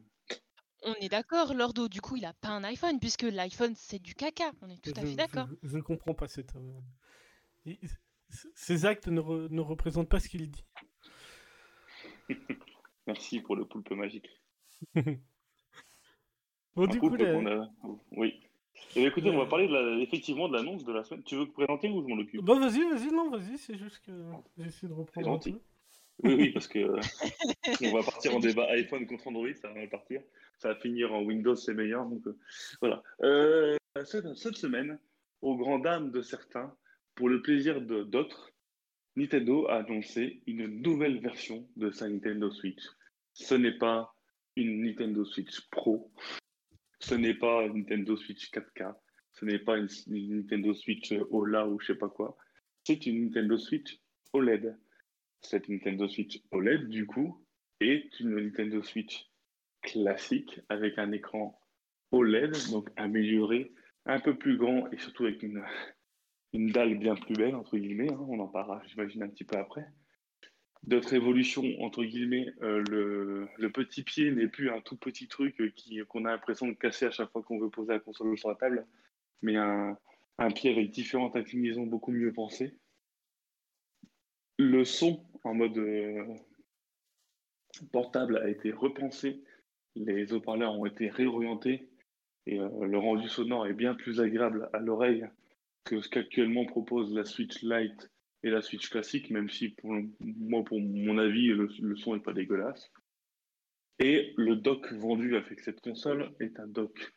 On est d'accord, Lordo, du coup, il a pas un iPhone, puisque l'iPhone, c'est du caca. On est tout à fait d'accord. Je, je comprends pas cette. euh, il- Ces actes ne, re- ne représentent pas ce qu'il dit. merci pour le poulpe magique. Bon, Un du coup, a- Oui. Eh bien, écoutez, on va parler de la- effectivement de l'annonce de la semaine. Tu veux présenter ou je m'en occupe? Bah vas-y, vas-y, non, vas-y, c'est juste que j'essaie de reprendre un peu. Oui, oui, parce que euh, on va partir en débat iPhone contre Android, ça va mal partir. Ça va finir en Windows, c'est meilleur. Donc euh, voilà. Euh, cette, cette semaine, aux grandes dames de certains, pour le plaisir de d'autres, Nintendo a annoncé une nouvelle version de sa Nintendo Switch. Ce n'est pas une Nintendo Switch Pro, ce n'est pas une Nintendo Switch 4K, ce n'est pas une, Nintendo Switch OLA ou je sais pas quoi. C'est une Nintendo Switch OLED cette Nintendo Switch OLED, du coup, est une Nintendo Switch classique avec un écran OLED, donc amélioré, un peu plus grand et surtout avec une, une dalle bien plus belle, entre guillemets. hein, on en parlera, j'imagine, un petit peu après. D'autres évolutions, entre guillemets, euh, le, petit pied n'est plus un tout petit truc qu'on a l'impression de casser à chaque fois qu'on veut poser la console sur la table, mais un, un pied avec différentes inclinaisons beaucoup mieux pensées. Le son en mode euh, portable a été repensé, les haut-parleurs ont été réorientés et euh, le rendu sonore est bien plus agréable à l'oreille que ce qu'actuellement propose la Switch Lite et la Switch classique, même si pour moi, pour mon avis, le, son n'est pas dégueulasse. Et le dock vendu avec cette console est un dock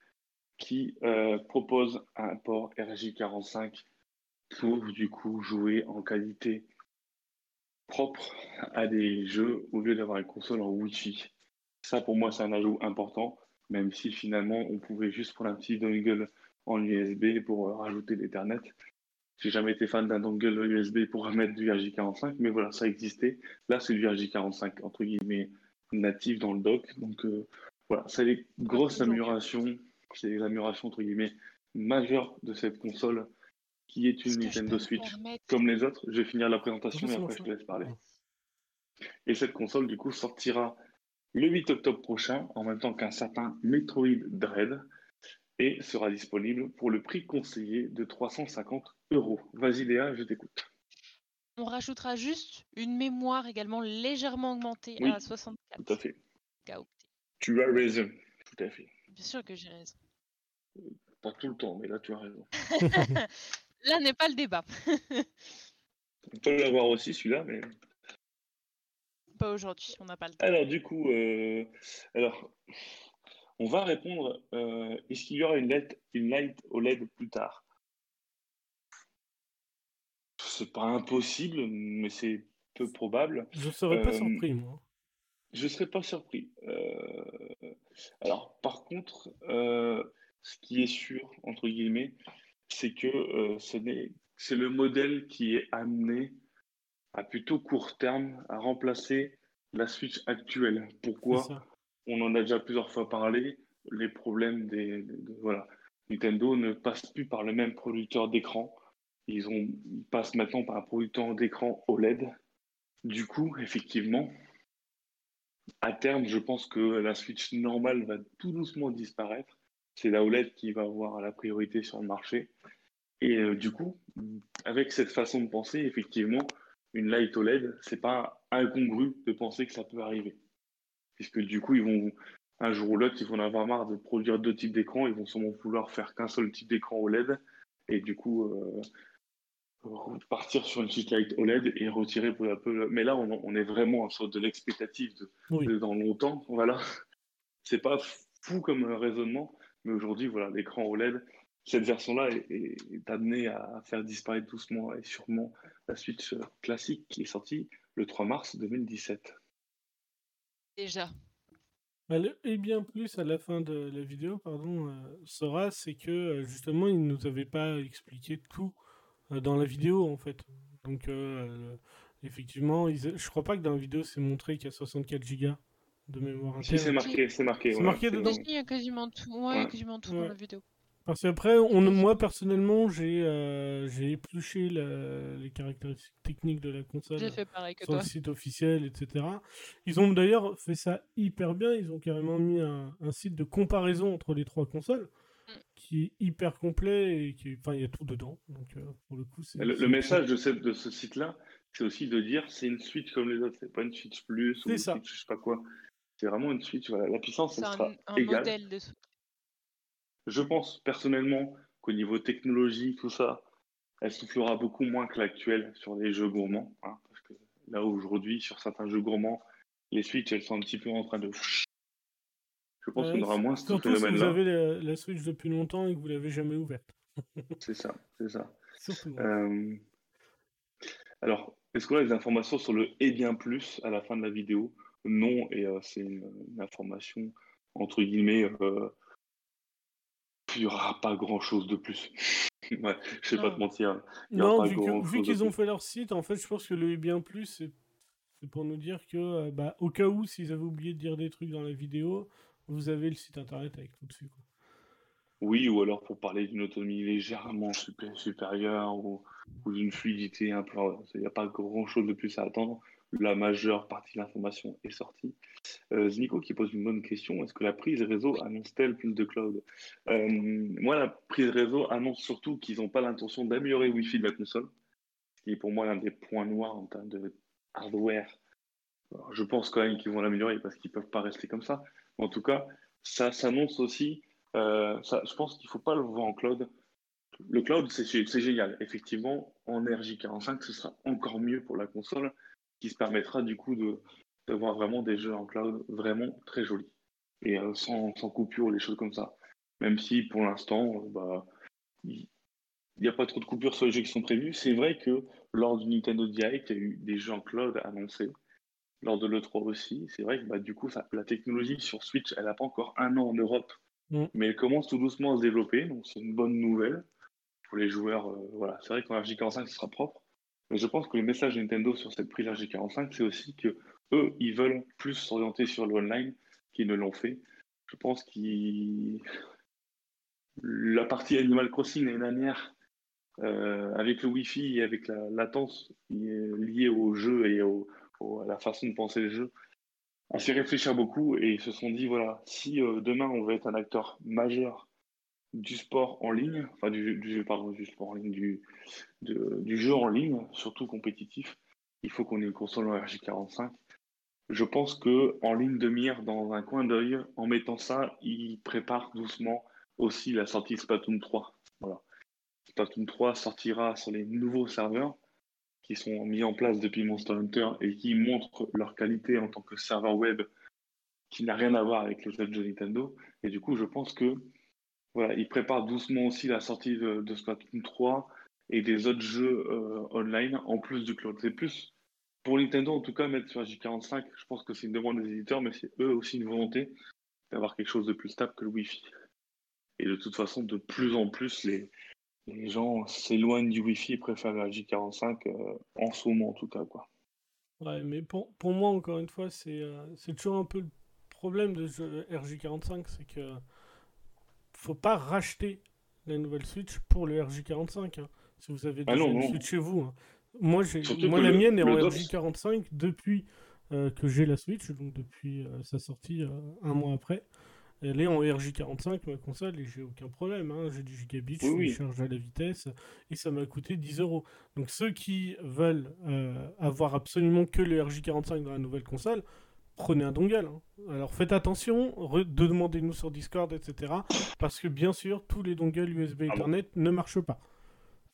qui euh, propose un port RJ45 pour du coup jouer en qualité propre à des jeux au lieu d'avoir une console en Wi-Fi. Ça pour moi c'est un ajout important, même si finalement on pouvait juste prendre un petit dongle en USB pour euh, rajouter l'Ethernet. J'ai jamais été fan d'un dongle USB pour mettre du RJ45, mais voilà, ça existait. Là, c'est du RJ45, entre guillemets, natif dans le dock. Donc euh, voilà, c'est les grosses améliorations, c'est les améliorations, entre guillemets, majeures de cette console qui est une Nintendo Switch comme les autres. Je vais finir la présentation et après je te laisse parler. Et cette console, du coup, sortira le 8 octobre prochain, en même temps qu'un certain Metroid Dread, et sera disponible pour le prix conseillé de 350 euros. Vas-y Léa, je t'écoute. On rajoutera juste une mémoire également légèrement augmentée à 64. Tout à fait. Tu as raison, tout à fait. Bien sûr que j'ai raison. Pas tout le temps, mais là tu as raison. là n'est pas le débat. on peut l'avoir aussi celui-là, mais. Pas aujourd'hui, on n'a pas le temps. Alors du coup, euh, alors on va répondre euh, est-ce qu'il y aura une, LED, une light OLED plus tard? C'est pas impossible, mais c'est peu probable. Je ne serais pas euh, surpris, moi. Je ne serais pas surpris. Euh, alors, par contre, ce qui est sûr, entre guillemets, c'est que c'est le modèle qui est amené à plutôt court terme à remplacer la Switch actuelle. Pourquoi? On en a déjà plusieurs fois parlé, les problèmes des, voilà. Nintendo ne passe plus par le même producteur d'écran. Ils, ont, passent maintenant par un producteur d'écran OLED. Du coup, effectivement, à terme, je pense que la Switch normale va tout doucement disparaître. C'est la OLED qui va avoir la priorité sur le marché. Et euh, du coup, avec cette façon de penser, effectivement, une Light OLED, c'est pas incongru de penser que ça peut arriver puisque du coup, ils vont un jour ou l'autre, ils vont en avoir marre de produire deux types d'écrans, ils vont sûrement vouloir faire qu'un seul type d'écran OLED, et du coup, euh, partir sur une petite light OLED et retirer peu à peu. Mais là, on, est vraiment sur de l'expectative de, dans longtemps, voilà. C'est pas fou comme raisonnement, mais aujourd'hui, voilà, l'écran OLED, cette version-là est, est, amenée à faire disparaître doucement et sûrement la Switch classique qui est sortie le 3 mars 2017 déjà. Et bien plus à la fin de la vidéo, pardon, euh, Sora, c'est que euh, justement, il nous avait pas expliqué tout euh, dans la vidéo en fait. Donc, effectivement, je crois pas que dans la vidéo c'est montré qu'il y a 64 Go de mémoire interne. Si, c'est marqué, c'est marqué. C'est marqué dedans. Il y a quasiment tout, ouais, quasiment tout dans la vidéo. Parce qu'après, moi personnellement, j'ai euh, épluché les caractéristiques techniques de la console fait pareil que sur le site officiel, etc. Ils ont d'ailleurs fait ça hyper bien. Ils ont carrément mis un, un site de comparaison entre les trois consoles mm. qui est hyper complet et qui, enfin, il y a tout dedans. Donc euh, pour le coup, le, le message de, cette, de ce site-là, c'est aussi de dire c'est une Switch comme les autres. C'est pas une Switch Plus ou une Switch, je sais pas quoi. C'est vraiment une Switch. Voilà. La puissance, elle sera un, un modèle de je pense personnellement qu'au niveau technologie, tout ça, elle soufflera beaucoup moins que l'actuelle sur les jeux gourmands. Hein, parce que là, aujourd'hui, sur certains jeux gourmands, les Switch, elles sont un petit peu en train de. Je pense qu'on aura moins ce phénomène-là. Si vous avez la, Switch depuis longtemps et que vous l'avez jamais ouverte. c'est ça, c'est ça. Euh, alors, est-ce qu'on a des informations sur le et bien plus à la fin de la vidéo? Non, et euh, c'est une, information entre guillemets euh, il n'y aura pas grand chose de plus. ouais, je vais pas te mentir. Non, vu, qu'ils ont fait leur site, en fait, je pense que le bien plus, c'est pour nous dire que, euh, bah, au cas où, s'ils avaient oublié de dire des trucs dans la vidéo, vous avez le site internet avec tout dessus. Oui, ou alors pour parler d'une autonomie légèrement supérieure ou, ou d'une fluidité un peu. Il n'y a pas grand chose de plus à attendre la majeure partie de l'information est sortie. Euh, Znico qui pose une bonne question est-ce que la prise réseau annonce-t-elle plus de cloud? Euh, Moi, la prise réseau annonce surtout qu'ils n'ont pas l'intention d'améliorer le Wi-Fi de la console, ce qui est pour moi l'un des points noirs en termes de hardware. je pense quand même qu'ils vont l'améliorer parce qu'ils ne peuvent pas rester comme ça. En tout cas, ça s'annonce aussi. Euh, ça, je pense qu'il ne faut pas le voir en cloud. le cloud, c'est génial. Effectivement, en RJ45, ce sera encore mieux pour la console, qui se permettra du coup d'avoir vraiment des jeux en cloud vraiment très jolis et euh, sans, sans, coupure ou des choses comme ça. Même si pour l'instant, euh, bah, il n'y a pas trop de coupures sur les jeux qui sont prévus. C'est vrai que lors du Nintendo Direct, il y a eu des jeux en cloud annoncés. Lors de l'E3 aussi, c'est vrai que bah, du coup, ça, la technologie sur Switch, elle n'a pas encore un an en Europe, mm. mais elle commence tout doucement à se développer, donc c'est une bonne nouvelle pour les joueurs. Euh, voilà, c'est vrai qu'en RJ45, ce sera propre, je pense que le message de Nintendo sur cette prise RJ45, c'est aussi que eux, ils veulent plus s'orienter sur le online qu'ils ne l'ont fait. Je pense qu'ils la partie Animal Crossing l'année dernière, euh, avec le Wi-Fi et avec la latence liée au jeu et à la façon de penser le jeu, a fait réfléchir beaucoup et se sont dit voilà, si euh, demain on veut être un acteur majeur du sport en ligne, enfin du, du, pardon, du sport en ligne, du, du jeu en ligne, surtout compétitif, il faut qu'on ait une console en RJ45. Je pense que en ligne de mire, dans un coin d'œil, en mettant ça, ils préparent doucement aussi la sortie de Splatoon 3. Voilà. Splatoon 3 sortira sur les nouveaux serveurs qui sont mis en place depuis Monster Hunter et qui montrent leur qualité en tant que serveur web qui n'a rien à voir avec les autres jeux Nintendo. Et du coup, je pense que voilà, ils préparent doucement aussi la sortie de, Splatoon 3 et des autres jeux euh, online en plus du cloud. C'est plus pour Nintendo en tout cas mettre sur J45. Je pense que c'est une demande des éditeurs, mais c'est eux aussi une volonté d'avoir quelque chose de plus stable que le Wi-Fi. Et de toute façon, de plus en plus, les, gens s'éloignent du Wi-Fi et préfèrent la J45 euh, en ce moment, en tout cas. Quoi. Ouais, mais pour, pour moi, encore une fois, c'est euh, toujours un peu le problème de ce RJ45, c'est que faut pas racheter la nouvelle Switch pour le RJ45. Hein, si vous avez ah déjà une Switch chez vous. Hein. Moi, moi la mienne est en RJ45 depuis euh, que j'ai la Switch, donc depuis sa sortie un mois après. Elle est en RJ45, ma console, et j'ai aucun problème. Hein. J'ai du gigabit, je charge à la vitesse, et ça m'a coûté 10 euros. Donc ceux qui veulent euh, avoir absolument que le RJ45 dans la nouvelle console, prenez un dongle. Hein. Alors faites attention, demandez-nous sur Discord, etc. Parce que bien sûr, tous les dongles USB ah Ethernet ne marchent pas.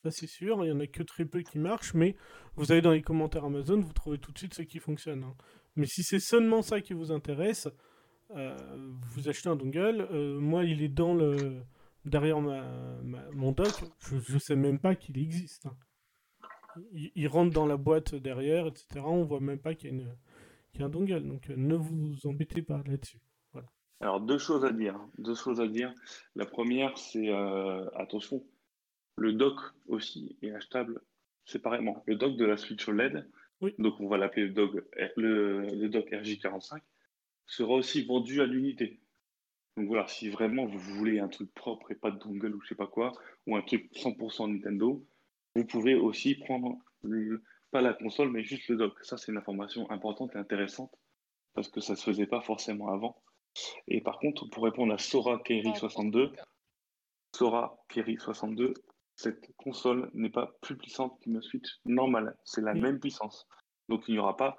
Ça c'est sûr, il y en a que très peu qui marchent, mais vous allez dans les commentaires Amazon, vous trouvez tout de suite ce qui fonctionne. Hein. Mais si c'est seulement ça qui vous intéresse, euh, vous achetez un dongle, euh, moi il est dans le derrière ma, mon dock, je, ne sais même pas qu'il existe. Hein. Il, rentre dans la boîte derrière, etc. On voit même pas qu'il y, a un dongle, donc euh, ne vous embêtez pas là-dessus. Alors deux choses à dire, deux choses à dire. La première, c'est attention, le dock aussi est achetable séparément. Le dock de la Switch OLED, donc on va l'appeler le dock, le, le dock RJ45 sera aussi vendu à l'unité. Donc voilà, si vraiment vous voulez un truc propre et pas de dongle ou je sais pas quoi, ou un truc 100% Nintendo, vous pouvez aussi prendre pas la console mais juste le dock. Ça c'est une information importante et intéressante parce que ça se faisait pas forcément avant. Et par contre, pour répondre à Sora Kerry 62, Sora Kerry 62, cette console n'est pas plus puissante qu'une Switch normale. C'est la même puissance. Donc il n'y aura pas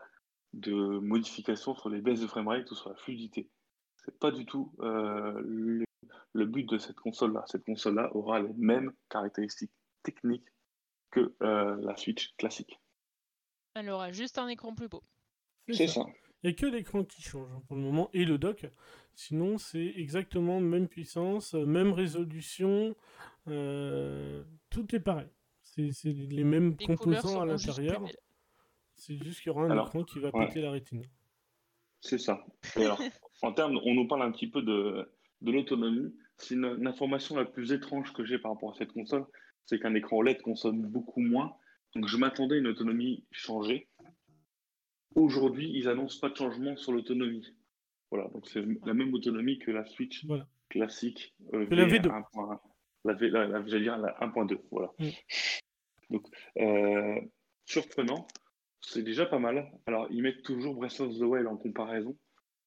de modifications sur les baisses de framerate ou sur la fluidité. C'est pas du tout euh, le, but de cette console-là. Cette console-là aura les mêmes caractéristiques techniques que euh, la Switch classique. Elle aura juste un écran plus beau. C'est ça. Il n'y a que l'écran qui change hein, pour le moment et le dock. Sinon, c'est exactement même puissance, même résolution. Euh, tout est pareil. C'est les mêmes composants à l'intérieur. C'est juste qu'il y aura un écran qui va péter la rétine. C'est ça. Alors, en termes, on nous parle un petit peu de, de l'autonomie. C'est une, information la plus étrange que j'ai par rapport à cette console, c'est qu'un écran OLED consomme beaucoup moins. Donc je m'attendais à une autonomie changée. Aujourd'hui, ils annoncent pas de changement sur l'autonomie. Voilà, donc c'est la même autonomie que la Switch classique. Euh, la V2. la, dire la 1.2. Voilà. Mm. Donc, euh, surprenant c'est déjà pas mal. Alors, ils mettent toujours Breath of the Wild en comparaison.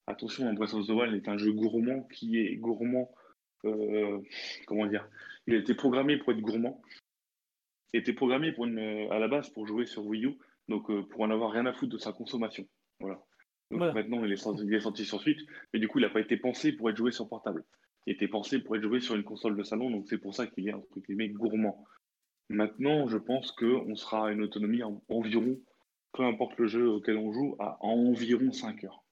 Attention, Breath of the Wild est un jeu gourmand qui est gourmand. Euh, comment dire? Il a été programmé pour être gourmand. Il été programmé pour une, à la base pour jouer sur Wii U, donc euh, pour en avoir rien à foutre de sa consommation. Voilà. Donc maintenant, il est, sorti, sur Switch, mais du coup, il n'a pas été pensé pour être joué sur portable. était pensé pour être joué sur une console de salon, donc c'est pour ça qu'il est entre guillemets gourmand. Maintenant, je pense qu'on sera à une autonomie environ, peu importe le jeu auquel on joue, à environ 5 heures.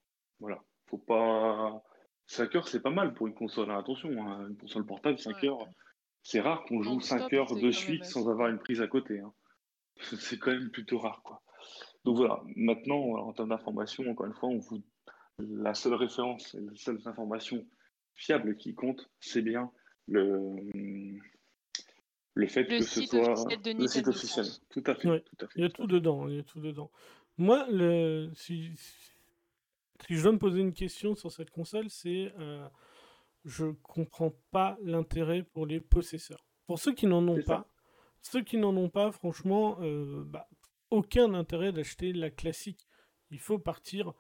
Voilà. Faut pas. 5 heures, c'est pas mal pour une console. Attention, hein, une console portable, 5 heures. C'est rare qu'on joue 5 heures de suite sans avoir une prise à côté. Hein. c'est quand même plutôt rare, quoi. Donc voilà. Maintenant, en termes d'information, encore une fois, on vous... la seule référence, la seule information fiable qui compte, c'est bien le le fait que ce soit le site officiel. Tout à fait. Tout à fait il y a tout dedans. Il y a tout dedans. Moi, le... si... si je dois me poser une question sur cette console, c'est euh, je comprends pas l'intérêt pour les possesseurs. Pour ceux qui n'en ont pas, ceux qui n'en ont pas, franchement, euh, bah, aucun intérêt d'acheter la classique. Il faut partir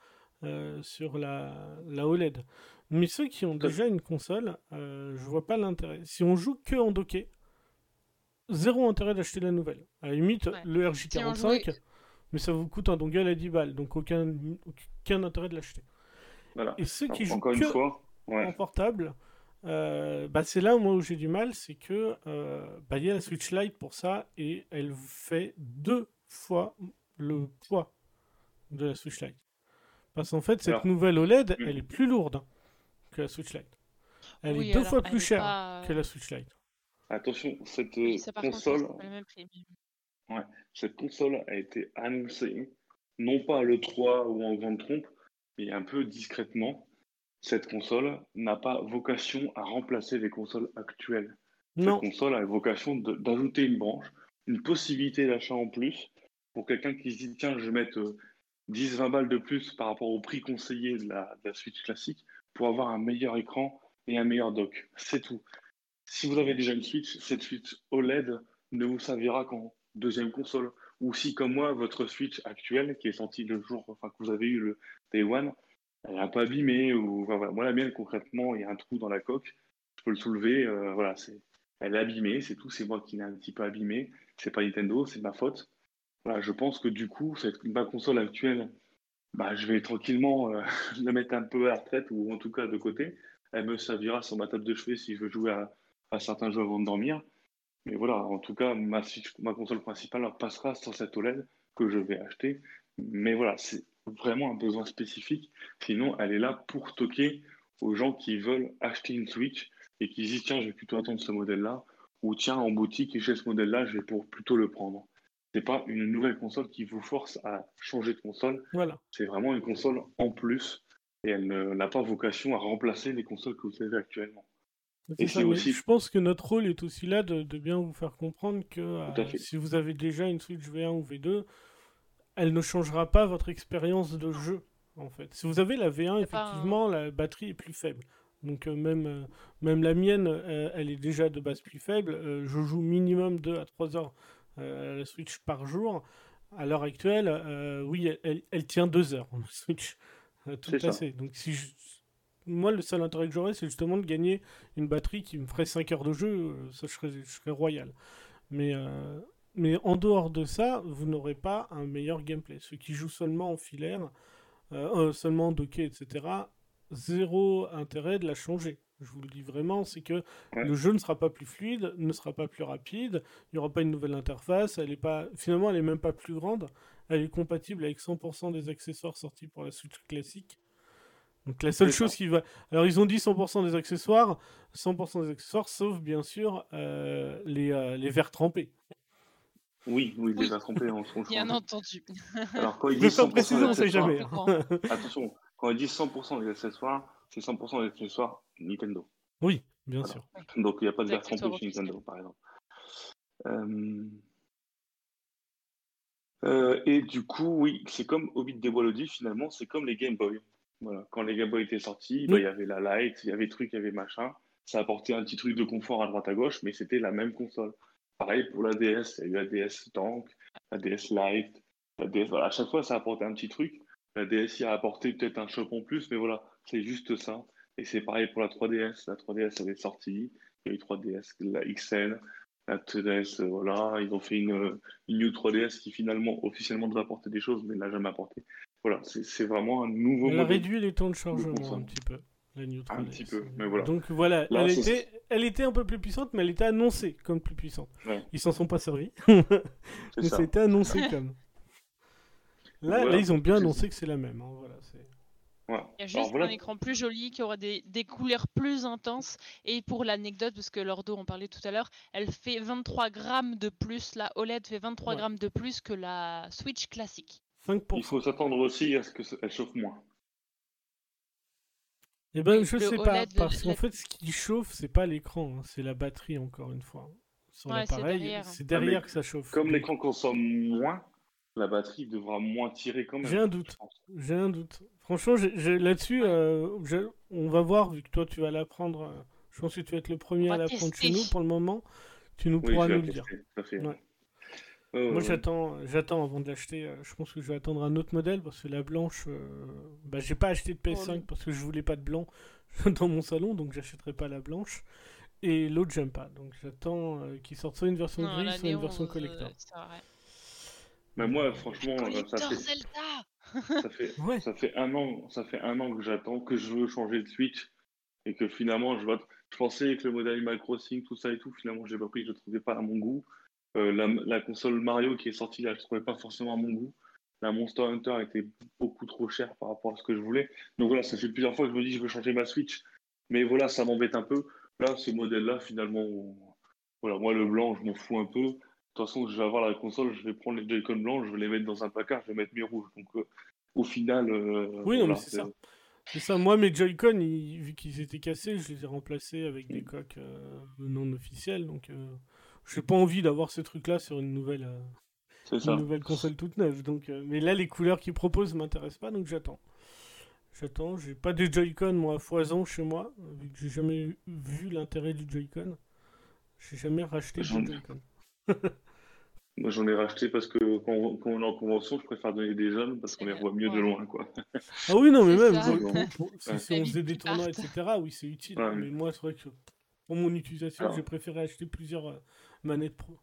euh, sur la, la OLED. Mais ceux qui ont déjà une console, euh, je vois pas l'intérêt. Si on joue que en docké, zéro intérêt d'acheter la nouvelle. À la limite, le RJ45, mais ça vous coûte un dongle à 10 balles, donc aucun, aucun intérêt de l'acheter. Voilà. Et ceux qui jouent que en portable, euh, bah c'est là moi où j'ai du mal, c'est que euh, bah, il y a la Switch Lite pour ça et elle fait deux fois le poids de la Switch Lite. Parce qu'en fait, cette nouvelle OLED, hmm. elle est plus lourde que la Switch Lite. Elle est deux fois plus chère que la Switch Lite. Attention, cette console. Ouais, cette console a été annoncée, non pas le 3 ou en grande trompe, mais un peu discrètement. Cette console n'a pas vocation à remplacer les consoles actuelles. Non. Cette console a vocation d'ajouter une branche, une possibilité d'achat en plus pour quelqu'un qui se dit tiens, je vais mettre 10-20 euh, balles de plus par rapport au prix conseillé de la, Switch classique pour avoir un meilleur écran et un meilleur dock. C'est tout. Si vous avez déjà une Switch, cette Switch OLED ne vous servira qu'en deuxième console. Ou si, comme moi, votre Switch actuelle, qui est sortie le jour, enfin, que vous avez eu le Day One, elle n'est pas abîmée, ou voilà. moi la mienne concrètement, il y a un trou dans la coque, je peux le soulever, euh, voilà, c'est, elle est abîmée, c'est tout, c'est moi qui l'ai un petit peu abîmée, c'est pas Nintendo, c'est ma faute. Voilà, je pense que du coup, cette, ma console actuelle, bah, je vais tranquillement euh, la mettre un peu à la retraite ou en tout cas de côté. Elle me servira sur ma table de chevet si je veux jouer à, à certains jeux avant de dormir. Mais voilà, en tout cas, ma, ma console principale passera sur cette OLED que je vais acheter. Mais voilà, c'est vraiment un besoin spécifique. Sinon, elle est là pour toquer aux gens qui veulent acheter une Switch et qui disent tiens, je vais plutôt attendre ce modèle-là. Ou tiens, en boutique, j'ai ce modèle-là, je vais pour plutôt le prendre c'est pas une nouvelle console qui vous force à changer de console. Voilà. C'est vraiment une console en plus et elle n'a pas vocation à remplacer les consoles que vous avez actuellement. Et c'est aussi... Je pense que notre rôle est aussi là de, bien vous faire comprendre que euh, si vous avez déjà une Switch V1 ou V2, elle ne changera pas votre expérience de jeu. En fait, si vous avez la V1, effectivement, la batterie est plus faible. Donc euh, même, euh, même la mienne, elle est déjà de base plus faible. je joue minimum 2 à 3 heures euh, la Switch par jour. À l'heure actuelle, euh, oui, elle, tient deux heures, la Switch. Euh, tout à fait. Donc si moi, le seul intérêt que j'aurais, c'est justement de gagner une batterie qui me ferait 5 heures de jeu, ça je serais, je serais royal. Mais, mais en dehors de ça, vous n'aurez pas un meilleur gameplay. Ceux qui jouent seulement en filaire, seulement en docké, etc., zéro intérêt de la changer je vous le dis vraiment, c'est que le jeu ne sera pas plus fluide, ne sera pas plus rapide, il n'y aura pas une nouvelle interface, elle est pas, finalement elle n'est même pas plus grande, elle est compatible avec 100% des accessoires sortis pour la Switch classique. Donc la seule chose qui va... Alors ils ont dit 100% des accessoires, 100% des accessoires, sauf bien sûr euh, les, euh, les verres trempés. Oui, oui, les verres trempés, on se Bien entendu. Alors quand ils disent 100% on sait jamais. Attention, quand ils disent 100% des accessoires, c'est 100% des accessoires Nintendo. Oui, bien sûr. Donc il n'y a pas de version chez Nintendo, par exemple. Euh, euh, et du coup, oui, c'est comme Hobbit des Wallodis, finalement, c'est comme les Game Boy. Voilà. Quand les Game Boy étaient sortis, bah, il y avait la Lite, il y avait truc, il y avait machin. Ça apportait un petit truc de confort à droite à gauche, mais c'était la même console. Pareil pour la DS, il y a eu la DS Tank, la DS Lite, la DS. Voilà, à chaque fois, ça apportait un petit truc. La DS y a apporté peut-être un shop en plus, mais voilà, c'est juste ça. Et c'est pareil pour la 3DS. La 3DS avait sorti. Il y a eu 3DS, la XL, la 3DS, euh, voilà. Ils ont fait une, une New 3DS qui finalement, officiellement, devrait apporter des choses, mais n'a jamais apporté. Voilà, c'est vraiment un nouveau Elle a réduit les temps de chargement un petit peu. La New 3DS. Un petit peu, mais voilà. Donc voilà, Là, elle, était, elle était un peu plus puissante, mais elle était annoncée comme plus puissante. Ouais. Ils s'en sont pas servis, mais ça. ça a été annoncé comme. Là, Voilà. là, ils ont bien annoncé que c'est la même. hein, Voilà, c'est... Voilà. Il y a juste Alors voilà, un écran plus joli qui aura des, des couleurs plus intenses. Et pour l'anecdote, parce que Lordo en parlait tout à l'heure, elle fait 23 grammes de plus. La OLED fait 23 Ouais. grammes de plus que la Switch classique. 5%. il faut s'attendre aussi à ce qu'elle chauffe moins. Eh ben, Oui, je sais pas, OLED, parce qu'en fait, ce qui chauffe, c'est pas l'écran, hein, c'est la batterie, encore une fois. Sur Ouais, c'est derrière. c'est derrière mais que ça chauffe. Comme l'écran consomme moins, la batterie devra moins tirer quand même. J'ai un doute. J'ai un doute. Franchement, j'ai- j'ai- là-dessus, euh, j'ai- on va voir, vu que toi, tu vas l'apprendre. euh, je pense que tu vas être le premier à l'apprendre chez nous. Pour le moment, tu nous Oui, pourras nous le dire. tout à fait. Ouais. Moi, j'attends, j'attends avant de l'acheter. euh, Je pense que je vais attendre un autre modèle parce que la blanche, euh, bah, j'ai pas acheté de PS5 Oh, parce que je voulais pas de blanc dans mon salon, donc j'achèterai pas la blanche. Et l'autre, j'aime pas. Donc j'attends euh, qu'il sorte soit une version Non, grise, soit une version collector. Mais moi, franchement, ça fait, Zelda ça fait, Ouais. ça fait un an, ça fait un an que j'attends, que je veux changer de Switch et que finalement, je, je pensais que le modèle Animal Crossing, tout ça et tout, finalement, j'ai pas pris, je le trouvais pas à mon goût. Euh, la, la console Mario qui est sortie là, je trouvais pas forcément à mon goût. La Monster Hunter était beaucoup trop chère par rapport à ce que je voulais. Donc voilà, ça fait plusieurs fois que je me dis je veux changer ma Switch. Mais voilà, ça m'embête un peu. Là, ce modèle-là, finalement, voilà, moi le blanc, je m'en fous un peu. De toute façon, je vais avoir la console, je vais prendre les Joy-Con blancs, je vais les mettre dans un placard, je vais mettre mes rouges. Donc euh, au final, euh, Oui, non, voilà, mais c'est ça. C'est ça. Moi, mes Joy-Con, ils- vu qu'ils étaient cassés, je les ai remplacés avec des coques non officielles. Donc, j'ai pas envie d'avoir ce truc-là sur une nouvelle, euh, C'est une ça. nouvelle console toute neuve. Donc, euh, mais là, les couleurs qu'ils proposent m'intéressent pas, donc j'attends. J'attends. J'ai pas de Joy-Con moi à foison chez moi, vu que j'ai jamais vu l'intérêt du Joy-Con. J'ai jamais racheté de J'en- Joy-Con. Moi, j'en ai racheté parce que quand, on- quand on est en convention, je préfère donner des jeunes parce qu'on les voit mieux de loin, quoi. Ah oui, non, mais même si, Ouais. si on faisait des tournois, etc., oui, c'est utile. Ouais. Mais moi, c'est vrai que pour mon utilisation, j'ai préféré acheter plusieurs manettes pro.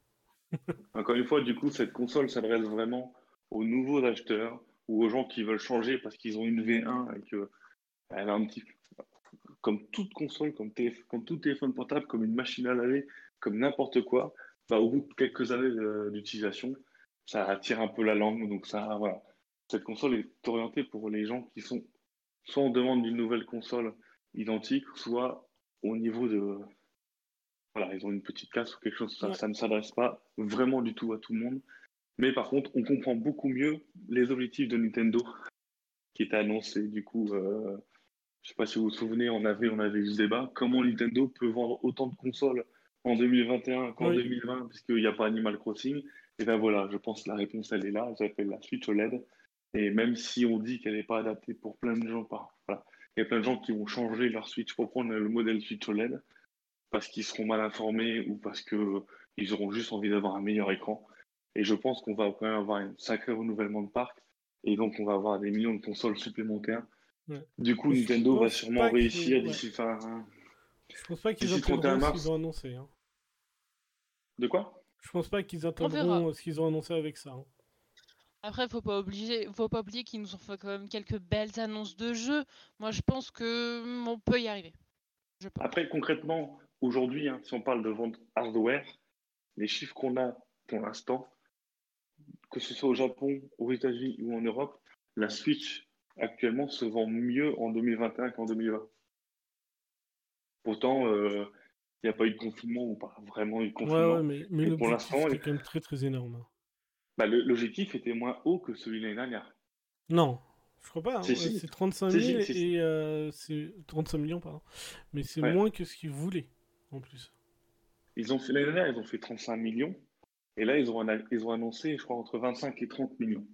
Encore une fois, du coup, cette console s'adresse vraiment aux nouveaux acheteurs ou aux gens qui veulent changer parce qu'ils ont une V1 et que elle a un petit. Comme toute console, comme, comme tout téléphone portable, comme une machine à laver, comme n'importe quoi, bah, au bout de quelques années euh, d'utilisation, ça attire un peu la langue. Donc, ça, voilà. Cette console est orientée pour les gens qui sont soit en demande d'une nouvelle console identique, soit au niveau de, voilà, ils ont une petite casse ou quelque chose, ça, Ouais. ça ne s'adresse pas vraiment du tout à tout le monde. Mais par contre, on comprend beaucoup mieux les objectifs de Nintendo qui étaient annoncés. Du coup, euh, je sais pas si vous vous souvenez, en avril, on avait eu ce débat. Comment Nintendo peut vendre autant de consoles en 2021 qu'en Oui. 2020 puisqu'il n'y a pas Animal Crossing? Et ben voilà, je pense que la réponse, elle est là. Elle s'appelle la Switch OLED. Et même si on dit qu'elle n'est pas adaptée pour plein de gens, par, voilà, il y a plein de gens qui vont changer leur Switch pour prendre le modèle Switch OLED parce qu'ils seront mal informés ou parce qu'ils auront juste envie d'avoir un meilleur écran. Et je pense qu'on va quand même avoir un sacré renouvellement de parc. Et donc, on va avoir des millions de consoles supplémentaires. Ouais. Du coup, Nintendo va sûrement réussir ouais. d'ici fin. Je pense pas qu'ils D'ici 31 attendront ce qu'ils ont annoncé. hein. De quoi? Je pense pas qu'ils verra. attendront ce qu'ils ont annoncé avec ça. hein. Après, faut pas oublier, faut pas oublier qu'ils nous ont fait quand même quelques belles annonces de jeux. Moi, je pense que hum, on peut y arriver. Je pense. Après, concrètement, aujourd'hui, hein, si on parle de vente hardware, les chiffres qu'on a pour l'instant, que ce soit au Japon, aux États-Unis ou en Europe, la Switch actuellement se vend mieux en 2021 qu'en 2020. Pourtant, euh, il n'y a pas eu de confinement ou pas vraiment eu de confinement. ouais, mais, mais pour l'instant, il- quand même très très énorme. hein. Bah, L'objectif était moins haut que celui de l'année dernière. Non, je crois pas. hein. C'est 35 Si, 000 si, si, si. et euh, c'est 35 millions, pardon. Mais c'est Ouais. moins que ce qu'ils voulaient en plus. Ils ont fait l'année dernière, ils ont fait 35 millions. Et là, ils ont, ils ont annoncé, je crois, entre 25 et 30 millions.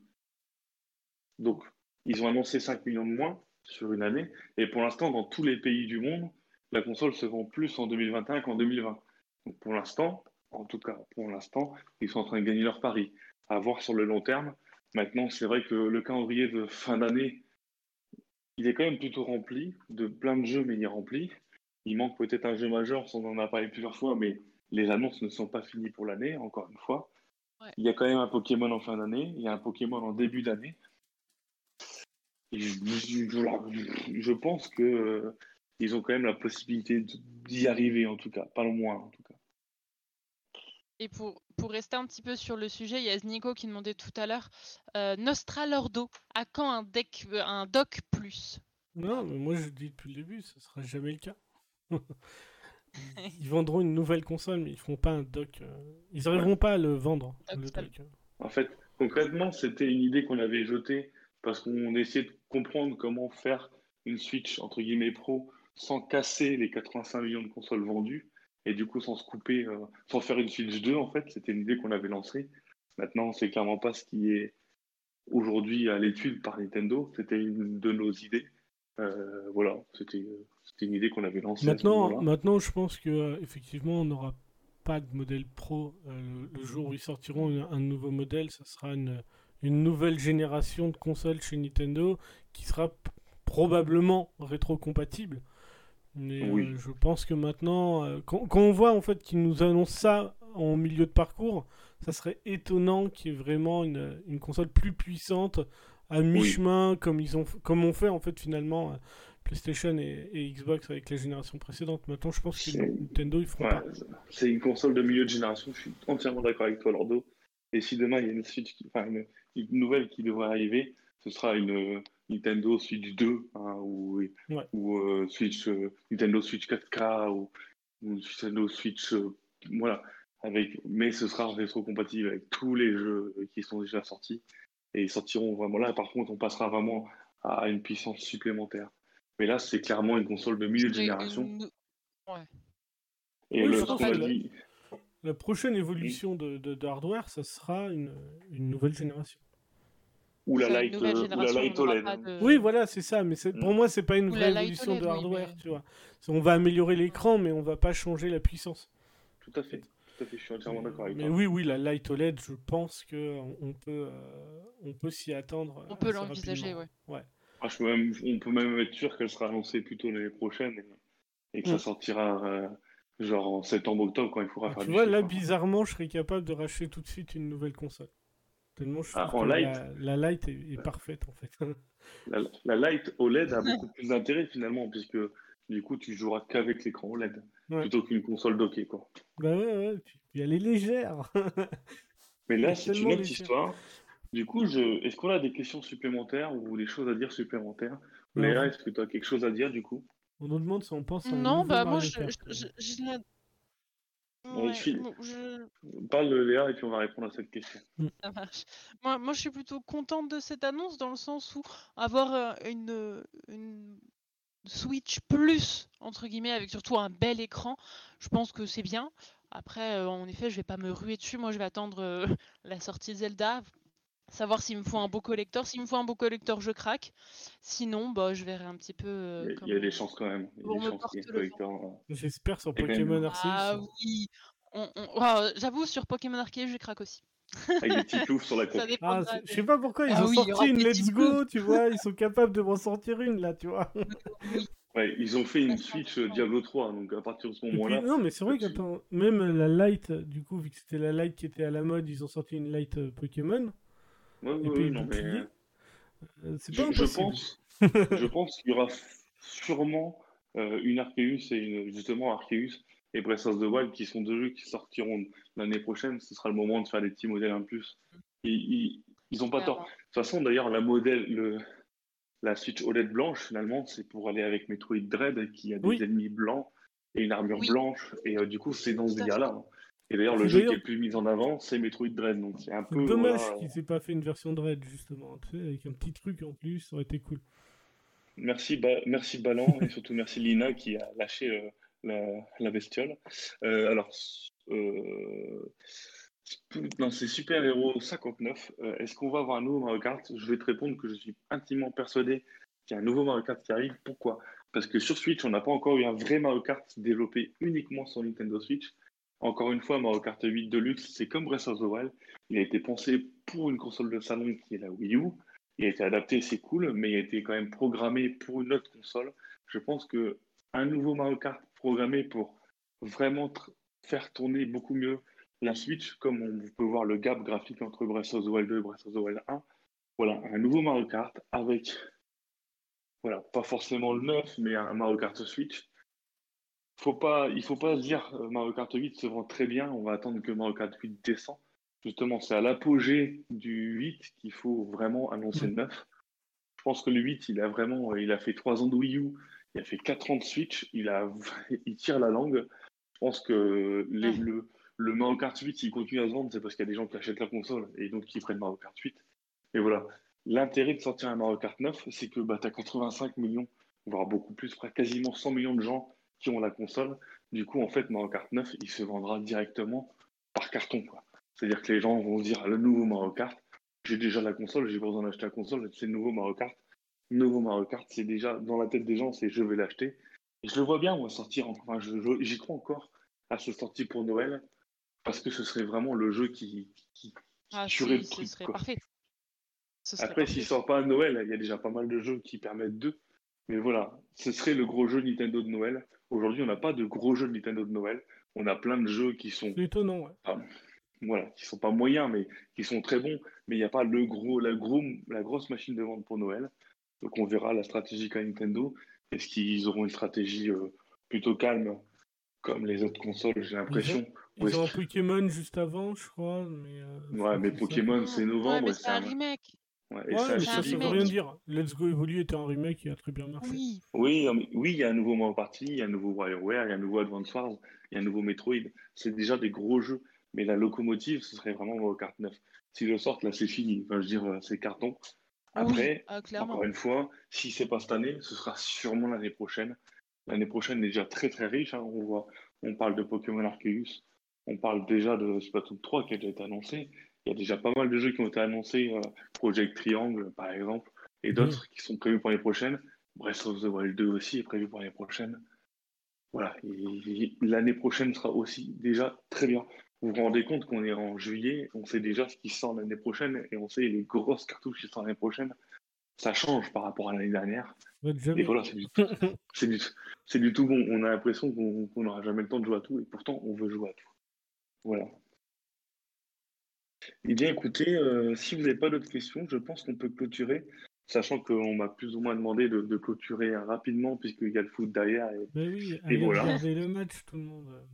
Donc, ils ont annoncé 5 millions de moins sur une année. Et pour l'instant, dans tous les pays du monde, la console se vend plus en 2021 qu'en 2020. Donc, pour l'instant, en tout cas, pour l'instant, ils sont en train de gagner leur pari. À voir sur le long terme. Maintenant, c'est vrai que le calendrier de fin d'année, il est quand même plutôt rempli de plein de jeux, mais il est rempli. Il manque peut-être un jeu majeur, on en a parlé plusieurs fois, mais les annonces ne sont pas finies pour l'année, encore une fois. Ouais. Il y a quand même un Pokémon en fin d'année, il y a un Pokémon en début d'année. Et Je, je- voilà, je pense que euh, ils ont quand même la possibilité d'y arriver en tout cas, pas le moins en tout cas. Et pour, pour rester un petit peu sur le sujet, il y a Nico qui demandait tout à l'heure euh, Nostra Lordo, à quand un, deck, un doc plus? Non, mais moi je dis depuis le début, ce sera jamais le cas. ils vendront une nouvelle console, mais ils feront pas un dock. Euh, ils n'arriveront pas à le vendre. Le dock. En fait, concrètement, c'était une idée qu'on avait jetée parce qu'on essayait de comprendre comment faire une Switch entre guillemets pro sans casser les 85 millions de consoles vendues et du coup sans se couper, euh, sans faire une Switch 2 en fait. C'était une idée qu'on avait lancée. Maintenant, c'est clairement pas ce qui est aujourd'hui à l'étude par Nintendo. C'était une de nos idées. Euh, voilà, c'était une idée qu'on avait lancée. Maintenant, maintenant, je pense que euh, effectivement, on n'aura pas de modèle pro le jour où ils sortiront un, nouveau modèle. Ça sera une, une nouvelle génération de consoles chez Nintendo qui sera probablement rétro-compatible. Mais euh, je pense que maintenant, euh, quand, on voit en fait qu'ils nous annoncent ça en milieu de parcours, ça serait étonnant qu'il y ait vraiment une, une, console plus puissante à mi-chemin, comme ils ont, comme on fait en fait finalement euh, PlayStation et, Xbox avec la génération précédente. Maintenant, je pense que Nintendo ils feront pas. C'est une console de milieu de génération. Je suis entièrement d'accord avec toi, Lordo. Et si demain il y a une, Switch enfin, une, une nouvelle qui devrait arriver, ce sera une Nintendo Switch 2 hein, ou, ou euh, Switch, euh, Nintendo Switch 4K ou, Nintendo Switch, euh, voilà. Avec, mais ce sera rétro-compatible avec tous les jeux qui sont déjà sortis et ils sortiront vraiment là. Par contre, on passera vraiment à une puissance supplémentaire. Mais là, c'est clairement une console de milieu de génération. Et le, la, prochaine évolution de, de, hardware, ça sera une, une nouvelle génération. Ou la, light, euh, la light OLED. Oui, voilà, c'est ça. Mais pour mm. moi, c'est pas une vraie évolution de hardware, tu vois. On va améliorer l'écran, mais on va pas changer la puissance. Tout à fait. À fait. Je suis entièrement d'accord avec mais oui, oui, la light OLED, je pense que on peut, euh, on peut s'y attendre. On peut l'envisager, ouais. ouais. Ah, même, on peut même être sûr qu'elle sera annoncée plutôt l'année prochaine et, que ça mm. sortira. Euh, genre en septembre-octobre quand il faudra ah, faire tu vois, là, bizarrement, je serais capable de racheter tout de suite une nouvelle console. Tellement je ah, en light. La, light est, parfaite en fait. la, light OLED a beaucoup plus d'intérêt finalement, puisque du coup tu joueras qu'avec l'écran OLED plutôt qu'une console dockée. Quoi. Bah ouais, ouais, puis, elle est légère. Mais là, c'est une autre histoire. Du coup, je... est-ce qu'on a des questions supplémentaires ou des choses à dire supplémentaires? Léa, est-ce que tu as quelque chose à dire du coup? On nous demande si on pense à Non, bah moi, je, je, je... Parle de Léa et puis on va répondre à cette question. Mm. Ça marche. Moi, moi, je suis plutôt contente de cette annonce dans le sens où avoir euh, une, une Switch Plus, entre guillemets, avec surtout un bel écran, je pense que c'est bien. Après, euh, en effet, je vais pas me ruer dessus. Moi, je vais attendre euh, la sortie Zelda savoir s'il me faut un beau collector. S'il me faut un beau collector, je craque. Sinon, bah, je verrai un petit peu. Euh, il y a des chances quand même. J'espère sur Pokémon Arceus. Ah oui. Oh, j'avoue, sur Pokémon Arceus, je craque aussi. Avec des petits ploufs sur la tête. Ah, je sais pas pourquoi ils ah ont sorti une Let's Go, tu vois. Ils sont capables de m'en sortir une là, tu vois. Ouais, ils ont fait une Switch euh, Diablo 3, donc à partir de ce moment-là. Non, mais c'est vrai que même la Light, du coup, vu que c'était la Light qui était à la mode, ils ont sorti une Light euh, Pokémon. Oui, non, mais... Euh, je, pense, je pense qu'il y aura sûrement euh, une Arceus et une, justement Arceus et Breath of the Wild qui sont deux jeux qui sortiront l'année prochaine. Ce sera le moment de faire des petits modèles en plus. Ils, ils, ont pas tort. De toute façon, d'ailleurs, la modèle, le, la Switch OLED blanche, finalement, c'est pour aller avec Metroid Dread qui a des ennemis blancs et une armure blanche. Et euh, du coup, c'est dans ce délire-là. Hein. Et d'ailleurs, le jeu qui est le plus mis en avant, c'est Metroid Dread. Donc c'est un peu. Dommage qu'il s'est pas fait une version Dread, justement. Tu sais, avec un petit truc en plus, ça aurait été cool. Merci, merci Balan et surtout merci Lina qui a lâché euh, la, la, bestiole. Euh, alors, euh, dans ces super héros 59, euh, est-ce qu'on va avoir un nouveau Mario Kart? Je vais te répondre que je suis intimement persuadé qu'il y a un nouveau Mario Kart qui arrive. Pourquoi? Parce que sur Switch, on n'a pas encore eu un vrai Mario Kart développé uniquement sur Nintendo Switch. Encore une fois, Mario Kart 8 Deluxe, c'est comme Breath of the Wild. Il a été pensé pour une console de salon qui est la Wii U. Il a été adapté, c'est cool, mais il a été quand même programmé pour une autre console. Je pense que un nouveau Mario Kart programmé pour vraiment faire tourner beaucoup mieux la Switch, comme on peut voir le gap graphique entre Breath of the Wild 2 et Breath of the Wild 1. Voilà, un nouveau Mario Kart avec Voilà, pas forcément le 9, mais un Mario Kart Switch. Faut pas, il faut pas se dire euh, Mario Kart 8 se vend très bien, on va attendre que Mario Kart 8 descend. Justement, c'est à l'apogée du 8 qu'il faut vraiment annoncer le 9. Je pense que le 8, il a vraiment, il a fait 3 ans de Wii U, il a fait 4 ans de Switch, il, a, il tire la langue. Je pense que les, le, le Mario Kart 8, s'il continue à se vendre, c'est parce qu'il y a des gens qui achètent la console et donc qui prennent Mario Kart 8. Et voilà. L'intérêt de sortir un Mario Kart 9, c'est que bah, tu as 85 millions, voire beaucoup plus, quasiment 100 millions de gens qui ont la console. Du coup, en fait, Mario Kart 9, il se vendra directement par carton. C'est-à-dire que les gens vont se dire le nouveau Mario Kart, j'ai déjà la console, j'ai pas besoin d'acheter la console, c'est le nouveau Mario Kart. Nouveau Mario Kart, c'est déjà dans la tête des gens, c'est je vais l'acheter. Et je le vois bien, moi, sortir, enfin, j'y crois encore à ce sortie pour Noël, parce que ce serait vraiment le jeu qui, qui, ah, tuerait le truc. Ce serait parfait. Après, s'il sort pas à Noël, il y a déjà pas mal de jeux qui permettent de. Mais voilà, ce serait le gros jeu Nintendo de Noël. Aujourd'hui, on n'a pas de gros jeux de Nintendo de Noël. On a plein de jeux qui sont. étonnant, ouais. voilà, qui sont pas moyens, mais qui sont très bons. Mais il n'y a pas le gros, la, gros, la grosse machine de vente pour Noël. Donc on verra la stratégie qu'a Nintendo. Est-ce qu'ils auront une stratégie euh, plutôt calme, comme les autres consoles, j'ai l'impression? Ils ont Pokémon juste avant, je crois. Mais, euh, ouais, mais Pokémon, c'est novembre. Ouais, c'est un remake. Ouais, et ça, ça, veut rien dire. Let's Go Evolue était un remake et a très bien marché. Oui, oui, oui il y a un nouveau Mario Party, il y a un nouveau WarioWare, il y a un nouveau Advance Wars, il y a un nouveau Metroid. C'est déjà des gros jeux. Mais la locomotive, ce serait vraiment Mario Kart 9. Si je sortent, là, c'est fini. Enfin, je veux dire, euh, c'est carton. Après, ah, encore une fois, si c'est pas cette année, ce sera sûrement l'année prochaine. L'année prochaine est déjà très très riche. Hein. On voit, on parle de Pokémon Arceus, on parle déjà de Splatoon 3 qui a déjà été annoncé. Il y a déjà pas mal de jeux qui ont été annoncés, euh, Project Triangle par exemple, et d'autres qui sont prévus pour les prochaines. Breath of the Wild 2 aussi est prévu pour l'année prochaine. Voilà, l'année prochaine sera aussi déjà très bien. Vous vous rendez compte qu'on est en juillet, on sait déjà ce qui sort l'année prochaine et on sait les grosses cartouches qui sortent l'année prochaine. Ça change par rapport à l'année dernière. Et voilà, c'est du, du, tout bon. On a l'impression qu'on n'aura jamais le temps de jouer à tout et pourtant on veut jouer à tout. Voilà. Eh bien, écoutez, euh, si vous n'avez pas d'autres questions, je pense qu'on peut clôturer, sachant qu'on m'a plus ou moins demandé de, clôturer rapidement, puisqu'il y a le foot derrière. Et, ben oui, et voilà. le match, tout le monde.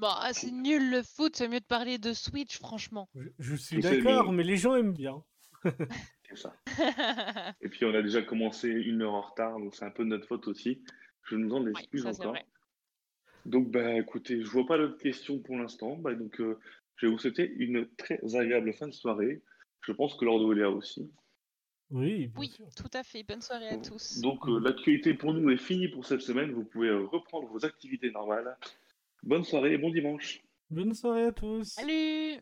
Bon, ah, c'est nul le foot, c'est mieux de parler de Switch, franchement. Je, suis d'accord, mais les gens aiment bien. c'est ça. et puis, on a déjà commencé une heure en retard, donc c'est un peu de notre faute aussi. Je nous en excuse encore. Donc, bah, écoutez, je vois pas d'autres questions pour l'instant. Bah, donc, euh, je vais vous souhaiter une très agréable fin de soirée. Je pense que Lord Oléa aussi. Oui, oui tout à fait. Bonne soirée à tous. Donc, euh, l'actualité pour nous est finie pour cette semaine. Vous pouvez euh, reprendre vos activités normales. Bonne soirée et bon dimanche. Bonne soirée à tous. Salut